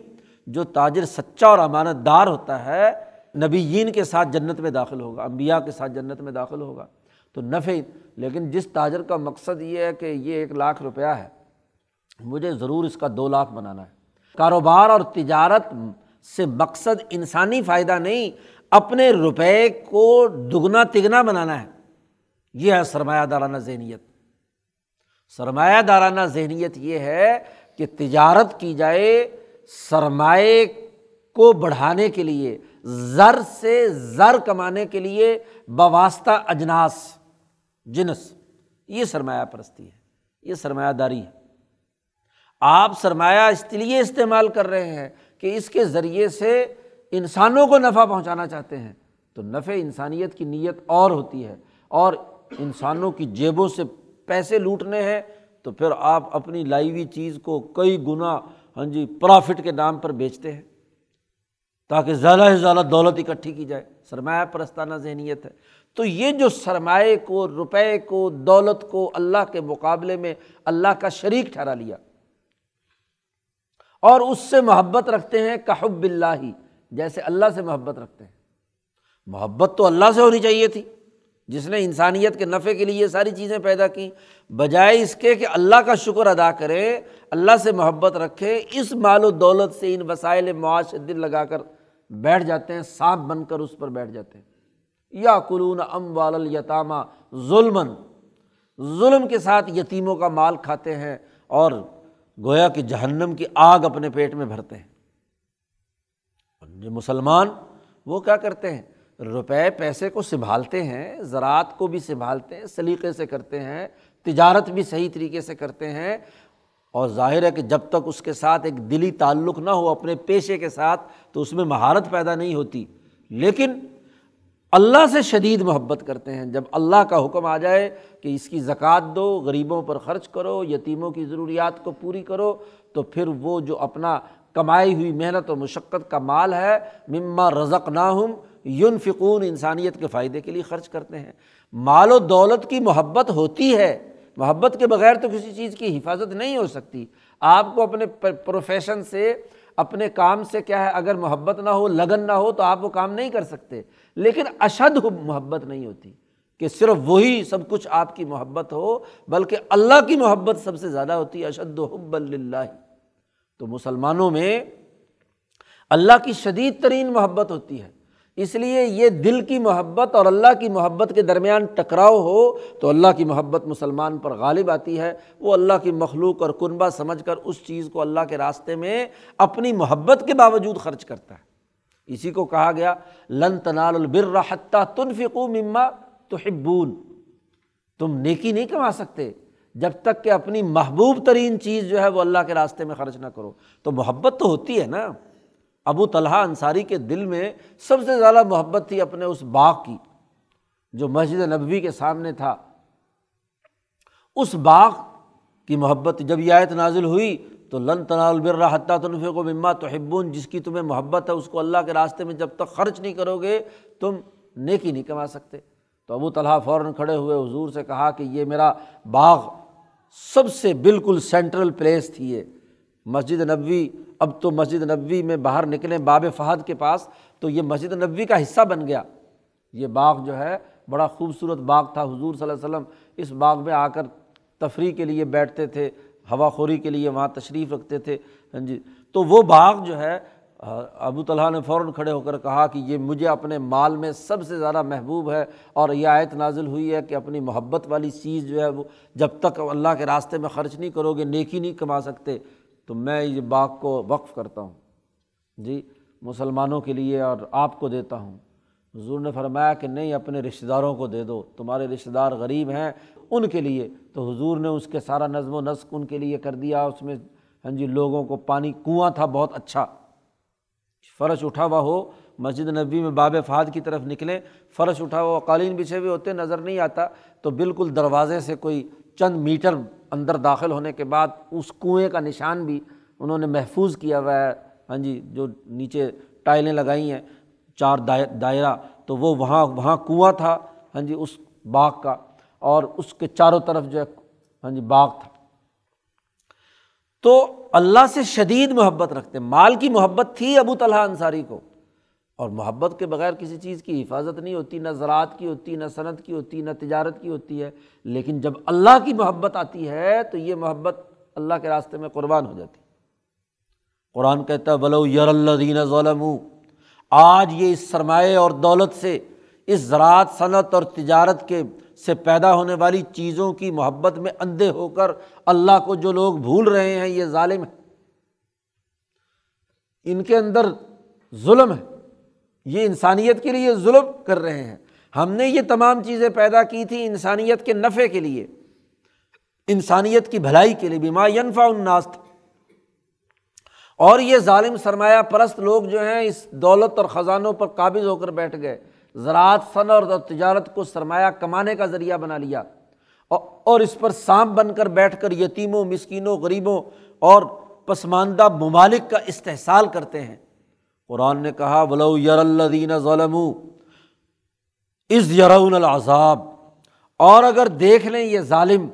جو تاجر سچا اور امانت دار ہوتا ہے، نبیین کے ساتھ جنت میں داخل ہوگا امبیا کے ساتھ جنت میں داخل ہوگا۔ تو نفع، لیکن جس تاجر کا مقصد یہ ہے کہ یہ ایک لاکھ روپیہ ہے، مجھے ضرور اس کا دو لاکھ بنانا ہے۔ کاروبار اور تجارت سے مقصد انسانی فائدہ نہیں اپنے روپے کو دگنا تگنا بنانا ہے۔ یہ ہے سرمایہ دارانہ ذہنیت۔ سرمایہ دارانہ ذہنیت یہ ہے کہ تجارت کی جائے سرمایہ کو بڑھانے کے لیے، زر سے زر کمانے کے لیے بواسطہ اجناس، جنس۔ یہ سرمایہ پرستی ہے، یہ سرمایہ داری ہے۔ آپ سرمایہ اس لیے استعمال کر رہے ہیں کہ اس کے ذریعے سے انسانوں کو نفع پہنچانا چاہتے ہیں، تو نفع انسانیت کی نیت اور ہوتی ہے۔ اور انسانوں کی جیبوں سے پیسے لوٹنے ہیں، تو پھر آپ اپنی لائی ہوئی چیز کو کئی گنا ہاں جی پرافٹ کے نام پر بیچتے ہیں۔ تاکہ زیادہ سے زیادہ دولت اکٹھی کی جائے۔ سرمایہ پرستانہ ذہنیت ہے۔ تو یہ جو سرمایہ کو، روپے کو، دولت کو اللہ کے مقابلے میں اللہ کا شریک ٹھہرا لیا۔ اور اس سے محبت رکھتے ہیں کہب اللہ۔ ہی جیسے اللہ سے محبت رکھتے ہیں۔ محبت تو اللہ سے ہونی چاہیے تھی۔ جس نے انسانیت کے نفع کے لیے یہ ساری چیزیں پیدا کیں، بجائے اس کے کہ اللہ کا شکر ادا کرے، اللہ سے محبت رکھے، اس مال و دولت سے ان وسائل معاش دل لگا کر بیٹھ جاتے ہیں، سانپ بن کر اس پر بیٹھ جاتے ہیں۔ یا قلون ام والیتامہ ظلم ظلم کے ساتھ یتیموں کا مال کھاتے ہیں اور گویا کہ جہنم کی آگ اپنے پیٹ میں بھرتے ہیں۔ جو مسلمان وہ کیا کرتے ہیں؟ روپے پیسے کو سنبھالتے ہیں، زراعت کو بھی سنبھالتے ہیں، سلیقے سے کرتے ہیں، تجارت بھی صحیح طریقے سے کرتے ہیں۔ اور ظاہر ہے کہ جب تک اس کے ساتھ ایک دلی تعلق نہ ہو، اپنے پیشے کے ساتھ، تو اس میں مہارت پیدا نہیں ہوتی۔ لیکن اللہ سے شدید محبت کرتے ہیں۔ جب اللہ کا حکم آ جائے کہ اس کی زکوٰۃ دو، غریبوں پر خرچ کرو، یتیموں کی ضروریات کو پوری کرو، تو پھر وہ جو اپنا کمائی ہوئی محنت و مشقت کا مال ہے، مما رزق نہ ہم یون فکون انسانیت کے فائدے کے لیے خرچ کرتے ہیں۔ مال و دولت کی محبت ہوتی ہے، محبت کے بغیر تو کسی چیز کی حفاظت نہیں ہو سکتی۔ آپ کو اپنے پروفیشن سے، اپنے کام سے کیا ہے، اگر محبت نہ ہو، لگن نہ ہو، تو آپ وہ کام نہیں کر سکتے۔ لیکن اشد محبت نہیں ہوتی کہ صرف وہی سب کچھ آپ کی محبت ہو، بلکہ اللہ کی محبت سب سے زیادہ ہوتی ہے۔ اشد و حب اللہ تو مسلمانوں میں اللہ کی شدید ترین محبت ہوتی ہے۔ اس لیے یہ دل کی محبت اور اللہ کی محبت کے درمیان ٹکراؤ ہو تو اللہ کی محبت مسلمان پر غالب آتی ہے۔ وہ اللہ کی مخلوق اور کنبہ سمجھ کر اس چیز کو اللہ کے راستے میں اپنی محبت کے باوجود خرچ کرتا ہے۔ اسی کو کہا گیا، لن تنال البر حتیٰ تنفقو مما تو ہبون تم نیکی نہیں کما سکتے۔ جب تک کہ اپنی محبوب ترین چیز جو ہے وہ اللہ کے راستے میں خرچ نہ کرو۔ تو محبت تو ہوتی ہے نا۔ ابو طلحہ انصاری کے دل میں سب سے زیادہ محبت تھی اپنے اس باغ کی، جو مسجد نبوی کے سامنے تھا۔ اس باغ کی محبت جب یہ آیت نازل ہوئی تو لن تنال حتیٰ تنفے کو مما تو جس کی تمہیں محبت ہے اس کو اللہ کے راستے میں جب تک خرچ نہیں کرو گے، تم نیکی نہیں کما سکتے۔ تو ابو طلحہ فوراً کھڑے ہوئے حضور سے کہا کہ یہ میرا باغ سب سے بالکل سینٹرل پلیس تھی یہ۔ مسجد نبوی، اب تو مسجد نبوی میں باہر نکلیں باب فہد کے پاس، تو یہ مسجد نبوی کا حصہ بن گیا۔ یہ باغ جو ہے، بڑا خوبصورت باغ تھا۔ حضور صلی اللہ علیہ وسلم اس باغ میں آ کر تفریح کے لیے بیٹھتے تھے، ہوا خوری کے لیے وہاں تشریف رکھتے تھے۔ ہاں جی تو وہ باغ جو ہے ابو طلحہ نے فوراً کھڑے ہو کر کہا کہ یہ مجھے اپنے مال میں سب سے زیادہ محبوب ہے اور یہ آیت نازل ہوئی ہے کہ اپنی محبت والی چیز جو ہے وہ جب تک اللہ کے راستے میں خرچ نہیں کرو گے، نیکی نہیں کما سکتے، تو میں یہ باغ کو وقف کرتا ہوں۔ جی مسلمانوں کے لیے اور آپ کو دیتا ہوں۔ حضور نے فرمایا کہ نہیں، اپنے رشتہ داروں کو دے دو۔ تمہارے رشتہ دار غریب ہیں ان کے لیے۔ تو حضور نے اس کے سارا نظم و نسق ان کے لیے کر دیا۔ اس میں ہاں جی لوگوں کو پانی کنواں تھا، بہت اچھا۔ فرش اٹھا ہوا ہو، مسجد نبی میں باب فہد کی طرف نکلیں فرش اٹھا ہوا قالین بچھے ہوئے ہوتے، نظر نہیں آتا، تو بالکل دروازے سے کوئی چند میٹر اندر داخل ہونے کے بعد اس کنویں کا نشان بھی انہوں نے محفوظ کیا ہوا ہے۔ ہاں جی جو نیچے ٹائلیں لگائی ہیں، چار دائرہ، تو وہ وہاں وہاں کنواں تھا۔ ہاں جی اس باغ کا، اور اس کے چاروں طرف جو ہے ہاں جی باغ تھا۔ تو اللہ سے شدید محبت رکھتے مال کی محبت تھی ابو طلحہ انصاری کو۔ اور محبت کے بغیر کسی چیز کی حفاظت نہیں ہوتی، نہ زراعت کی ہوتی، نہ صنعت کی ہوتی، نہ تجارت کی ہوتی ہے۔ لیکن جب اللہ کی محبت آتی ہے تو یہ محبت اللہ کے راستے میں قربان ہو جاتی۔ قرآن کہتا ہے بلو یر اللہ دین ظلم آج یہ اس سرمایہ اور دولت سے، اس زراعت، صنعت اور تجارت کے سے پیدا ہونے والی چیزوں کی محبت میں اندھے ہو کر اللہ کو جو لوگ بھول رہے ہیں، یہ ظالم ہے ان کے اندر ظلم ہے۔ یہ انسانیت کے لیے ظلم کر رہے ہیں۔ ہم نے یہ تمام چیزیں پیدا کی تھیں انسانیت کے نفع کے لیے۔ انسانیت کی بھلائی کے لیے بیما ینفا الناس تھا۔ اور یہ ظالم سرمایہ پرست لوگ جو ہیں، اس دولت اور خزانوں پر قابض ہو کر بیٹھ گئے۔ زراعت فن اور تجارت کو سرمایہ کمانے کا ذریعہ بنا لیا اور اس پر سانپ بن کر بیٹھ کر یتیموں، مسکینوں، غریبوں اور پسماندہ ممالک کا استحصال کرتے ہیں۔ قرآن نے کہا، ولو یر اللہ ظلم از یرون العذاب اور اگر دیکھ لیں یہ ظالم،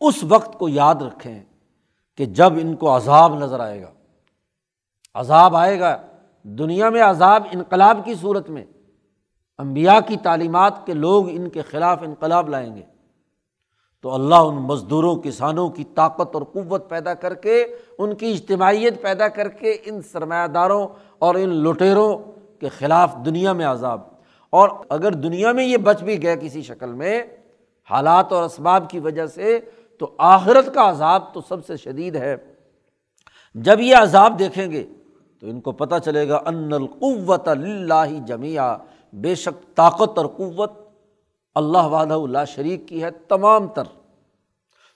اس وقت کو یاد رکھیں کہ جب ان کو عذاب نظر آئے گا۔ عذاب آئے گا دنیا میں عذاب انقلاب کی صورت میں امبیا کی تعلیمات کے لوگ ان کے خلاف انقلاب لائیں گے۔ تو اللہ ان مزدوروں، کسانوں کی طاقت اور قوت پیدا کر کے، ان کی اجتماعیت پیدا کر کے ان سرمایہ داروں اور ان لٹیروں کے خلاف دنیا میں عذاب۔ اور اگر دنیا میں یہ بچ بھی گئے کسی شکل میں، حالات اور اسباب کی وجہ سے، تو آخرت کا عذاب تو سب سے شدید ہے۔ جب یہ عذاب دیکھیں گے تو ان کو پتہ چلے گا ان القوت اللہ جمیا بے شک طاقت اور قوت اللہ وعدہ اللہ شریک کی ہے تمام تر۔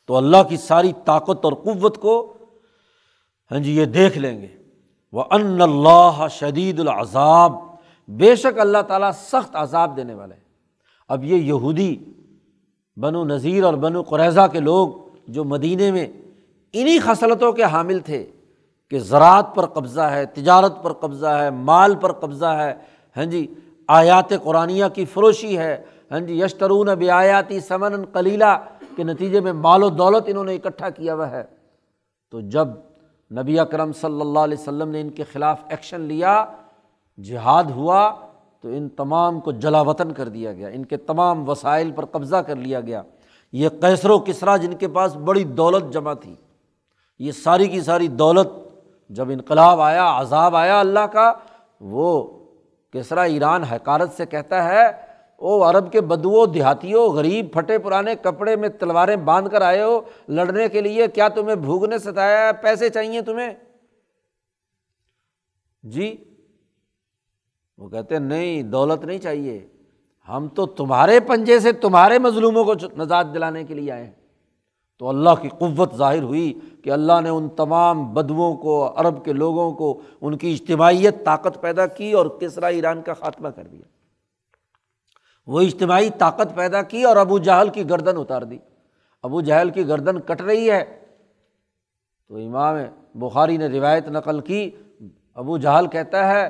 تو اللہ کی ساری طاقت اور قوت کو ہاں جی یہ دیکھ لیں گے۔ وہ ان اللہ شدید العذاب۔ بے شک اللہ تعالیٰ سخت عذاب دینے والے اب یہ یہودی، بنو نذیر اور بنو قریضہ کے لوگ جو مدینے میں انہیں خصلتوں کے حامل تھے کہ زراعت پر قبضہ ہے، تجارت پر قبضہ ہے، مال پر قبضہ ہے۔ ہاں جی آیات قرآن کی فروشی ہے۔ ہاں جی یشترون اب آیاتی سمن کلیلہ کے نتیجے میں مال و دولت انہوں نے اکٹھا کیا ہوا ہے۔ تو جب نبی اکرم صلی اللہ علیہ وسلم نے ان کے خلاف ایکشن لیا، جہاد ہوا، تو ان تمام کو جلا وطن کر دیا گیا۔ ان کے تمام وسائل پر قبضہ کر لیا گیا۔ یہ کیسر و کسرا جن کے پاس بڑی دولت جمع تھی، یہ ساری کی ساری دولت جب انقلاب آیا، عذاب آیا اللہ کا، وہ کسرا ایران حکارت سے کہتا ہے، او عرب کے بدو دیہاتیوں، غریب، پھٹے پرانے کپڑے میں تلواریں باندھ کر آئے ہو، لڑنے کے لیے کیا تمہیں بھوکنے ستایا پیسے چاہیے تمہیں؟ جی وہ کہتے نہیں، دولت نہیں چاہیے۔ ہم تو تمہارے پنجے سے تمہارے مظلوموں کو نجات دلانے کے لیے آئے ہیں۔ تو اللہ کی قوت ظاہر ہوئی کہ اللہ نے ان تمام بدوؤں کو، عرب کے لوگوں کو ان کی اجتماعیت طاقت پیدا کی اور کسرا ایران کا خاتمہ کر دیا۔ وہ اجتماعی طاقت پیدا کی اور ابو جہل کی گردن اتار دی۔ ابو جہل کی گردن کٹ رہی ہے۔ تو امام بخاری نے روایت نقل کی۔ ابو جہل کہتا ہے،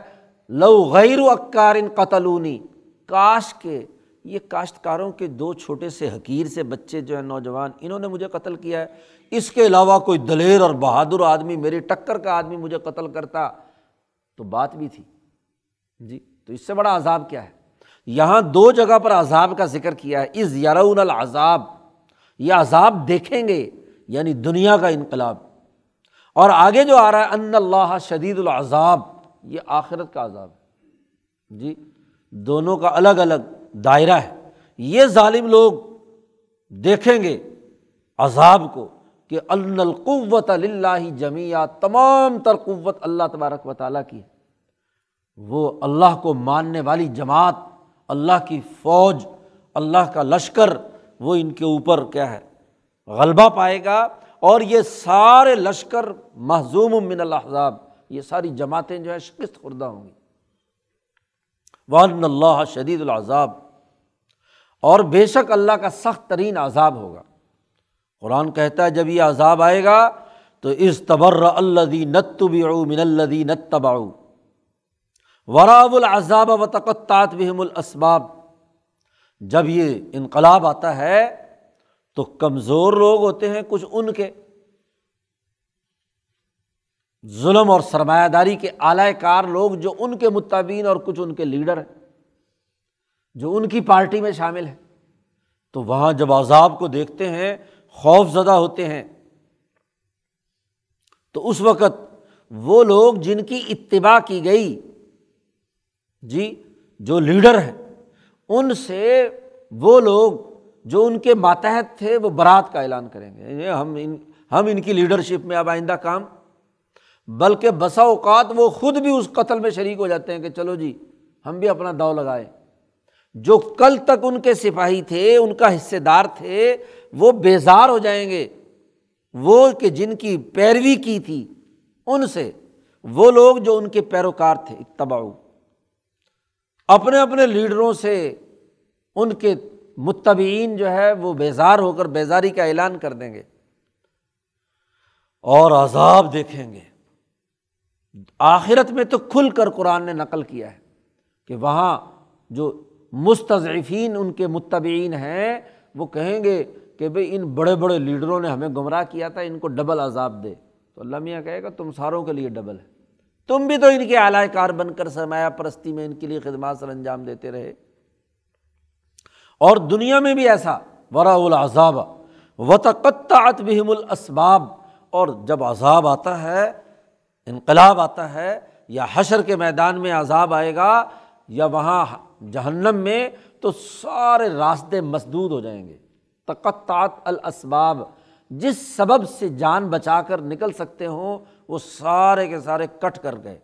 لو غیر و اکار قتلونی، کاش کے یہ کاشتکاروں کے دو چھوٹے سے حقیر سے بچے جو ہیں نوجوان، انہوں نے مجھے قتل کیا ہے۔ اس کے علاوہ کوئی دلیر اور بہادر آدمی، میری ٹکر کا آدمی مجھے قتل کرتا۔ تو بات بھی تھی۔ جی تو اس سے بڑا عذاب کیا ہے؟ یہاں دو جگہ پر عذاب کا ذکر کیا ہے۔ از یارون العذاب، یہ عذاب دیکھیں گے یعنی دنیا کا انقلاب۔ اور آگے جو آ رہا ہے، ان اللہ شدید العذاب، یہ آخرت کا عذاب ہے۔ جی دونوں کا الگ الگ۔ دائرہ ہے۔ یہ ظالم لوگ دیکھیں گے عذاب کو کہ ان القوت اللہ جمیہ تمام تر قوت اللہ تبارک و تعالیٰ کی ہے۔ وہ اللہ کو ماننے والی جماعت، اللہ کی فوج، اللہ کا لشکر، وہ ان کے اوپر کیا ہے، غلبہ پائے گا۔ اور یہ سارے لشکر محضوم من الحضاب یہ ساری جماعتیں جو ہے شکست خوردہ ہوں گی۔ ون اللہ شدید العذاب۔ اور بے شک اللہ کا سخت ترین عذاب ہوگا۔ قرآن کہتا ہے، جب یہ عذاب آئے گا تو اس تبر الدی نت من الدی نت تباؤ وراب العذاب و تقطات بہم الاسباب۔ جب یہ انقلاب آتا ہے تو کمزور لوگ ہوتے ہیں کچھ ان کے۔ ظلم اور سرمایہ داری کے اعلی کار لوگ جو ان کے مطابین اور کچھ ان کے لیڈر ہیں۔ جو ان کی پارٹی میں شامل ہیں تو وہاں جب عذاب کو دیکھتے ہیں، خوف زدہ ہوتے ہیں۔ تو اس وقت وہ لوگ جن کی اتباع کی گئی جی جو لیڈر ہیں، ان سے وہ لوگ جو ان کے ماتحت تھے، وہ برات کا اعلان کریں گے۔ ہم ان ہم ان کی لیڈرشپ میں اب آئندہ کام۔ بلکہ بسا اوقات وہ خود بھی اس قتل میں شریک ہو جاتے ہیں کہ چلو جی ہم بھی اپنا داؤ لگائیں۔ جو کل تک ان کے سپاہی تھے، ان کا حصے دار تھے، وہ بیزار ہو جائیں گے۔ وہ کہ جن کی پیروی کی تھی، ان سے۔ وہ لوگ جو ان کے پیروکار تھے اتباؤ اپنے اپنے لیڈروں سے ان کے متبین جو ہے، وہ بیزار ہو کر بیزاری کا اعلان کر دیں گے۔ اور عذاب دیکھیں گے۔ آخرت میں تو کھل کر قرآن نے نقل کیا ہے کہ وہاں جو مستضعفین ان کے متبعین ہیں، وہ کہیں گے کہ بھائی ان بڑے بڑے لیڈروں نے ہمیں گمراہ کیا تھا، ان کو ڈبل عذاب دے۔ تو اللہ میاں کہے گا، تم ساروں کے لیے ڈبل ہے۔ تم بھی تو ان کے اعلی کار بن کر سرمایہ پرستی میں ان کے لیے خدمات سر انجام دیتے رہے۔ اور دنیا میں بھی ایسا ورا العذاب و تقطعت بہم الاسباب۔ اور جب عذاب آتا ہے، انقلاب آتا ہے، یا حشر کے میدان میں عذاب آئے گا، یا وہاں جہنم میں تو سارے راستے مسدود ہو جائیں گے۔ تقطعت الاسباب، جس سبب سے جان بچا کر نکل سکتے ہوں وہ سارے کے سارے کٹ کر گئے۔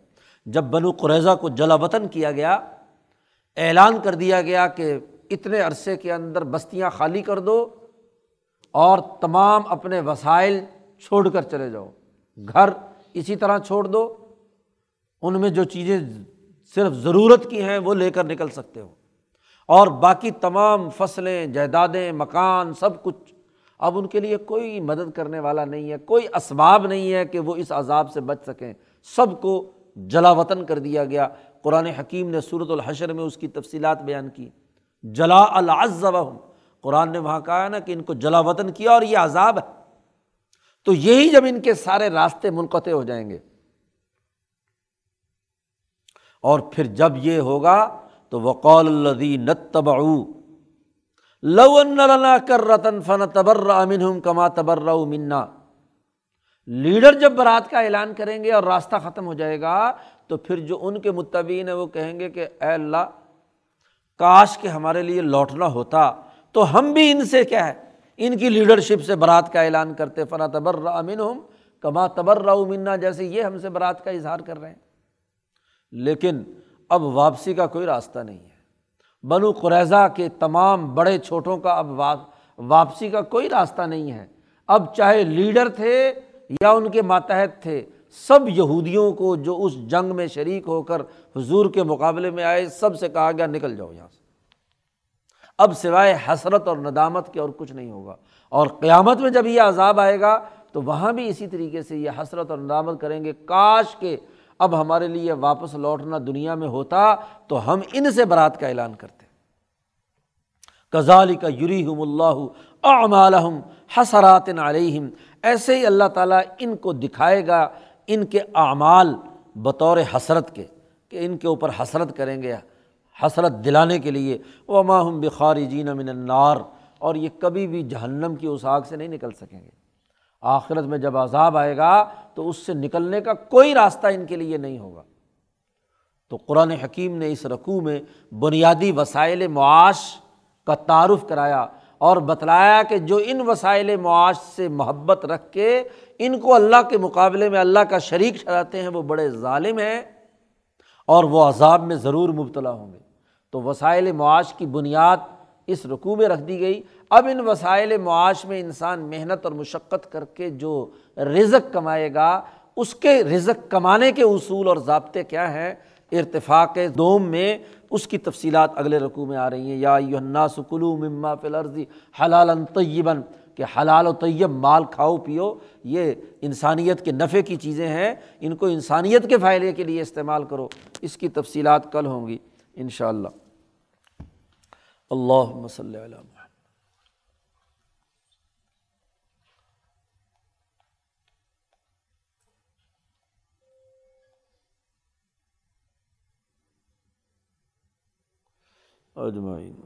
جب بنو قریضہ کو جلا وطن کیا گیا، اعلان کر دیا گیا کہ اتنے عرصے کے اندر بستیاں خالی کر دو اور تمام اپنے وسائل چھوڑ کر چلے جاؤ۔ گھر اسی طرح چھوڑ دو۔ ان میں جو چیزیں صرف ضرورت کی ہیں، وہ لے کر نکل سکتے ہو۔ اور باقی تمام فصلیں، جائیدادیں، مکان، سب کچھ اب ان کے لیے کوئی مدد کرنے والا نہیں ہے، کوئی اسباب نہیں ہے کہ وہ اس عذاب سے بچ سکیں۔ سب کو جلا وطن کر دیا گیا۔ قرآن حکیم نے صورت الحشر میں اس کی تفصیلات بیان کی۔ جلا العزب قرآن نے وہاں کہا نا کہ ان کو جلا وطن کیا اور یہ عذاب ہے۔ تو یہی جب ان کے سارے راستے منقطع ہو جائیں گے۔ اور پھر جب یہ ہوگا تو وقول الدی نتبع لنا کر رتن فن تبر امن کما تبر منا۔ لیڈر جب برات کا اعلان کریں گے اور راستہ ختم ہو جائے گا تو پھر جو ان کے متبین ہیں وہ کہیں گے کہ اے اللہ، کاش کے ہمارے لیے لوٹنا ہوتا، تو ہم بھی ان سے کیا ہے؟ ان کی لیڈرشپ سے برات کا اعلان کرتے فنا تبر امن ہوں کما تبر منا، جیسے یہ ہم سے برات کا اظہار کر رہے ہیں۔ لیکن اب واپسی کا کوئی راستہ نہیں ہے۔ بنو قریضہ کے تمام بڑے چھوٹوں کا اب واپسی کا کوئی راستہ نہیں ہے۔ اب چاہے لیڈر تھے یا ان کے ماتحت تھے، سب یہودیوں کو جو اس جنگ میں شریک ہو کر حضور کے مقابلے میں آئے، سب سے کہا گیا، نکل جاؤ یہاں سے۔ اب سوائے حسرت اور ندامت کے اور کچھ نہیں ہوگا۔ اور قیامت میں جب یہ عذاب آئے گا، تو وہاں بھی اسی طریقے سے یہ حسرت اور ندامت کریں گے۔ کاش کے اب ہمارے لیے واپس لوٹنا دنیا میں ہوتا تو ہم ان سے برات کا اعلان کرتے۔ کزالی کا یوری ہم اللہ حسرات علیہم۔ ایسے ہی اللہ تعالیٰ ان کو دکھائے گا، ان کے اعمال بطور حسرت کے، کہ ان کے اوپر حسرت کریں گے، حسرت دلانے کے لیے۔ وہ ماہم بخاری جین من النار۔ اور یہ کبھی بھی جہنم کی اس آگ سے نہیں نکل سکیں گے۔ آخرت میں جب عذاب آئے گا تو اس سے نکلنے کا کوئی راستہ ان کے لیے نہیں ہوگا۔ تو قرآن حکیم نے اس رقوع میں بنیادی وسائل معاش کا تعارف کرایا اور بتلایا کہ جو ان وسائل معاش سے محبت رکھ کے ان کو اللہ کے مقابلے میں اللہ کا شریک ٹھہراتے ہیں، وہ بڑے ظالم ہیں اور وہ عذاب میں ضرور مبتلا ہوں گے۔ تو وسائل معاش کی بنیاد اس رقوع میں رکھ دی گئی۔ اب ان وسائل معاش میں انسان محنت اور مشقت کر کے جو رزق کمائے گا، اس کے رزق کمانے کے اصول اور ضابطے کیا ہیں؟ ارتفاق دوم میں اس کی تفصیلات اگلے رقوع میں آ رہی ہیں۔ یا یونا سکلو مما فلرزی حلال طیباً، کہ حلال و طیب مال کھاؤ پیو، یہ انسانیت کے نفع کی چیزیں ہیں۔ ان کو انسانیت کے فائدے کے لیے استعمال کرو۔ اس کی تفصیلات کل ہوں گی ان شاء اللہ اللہ اجمعین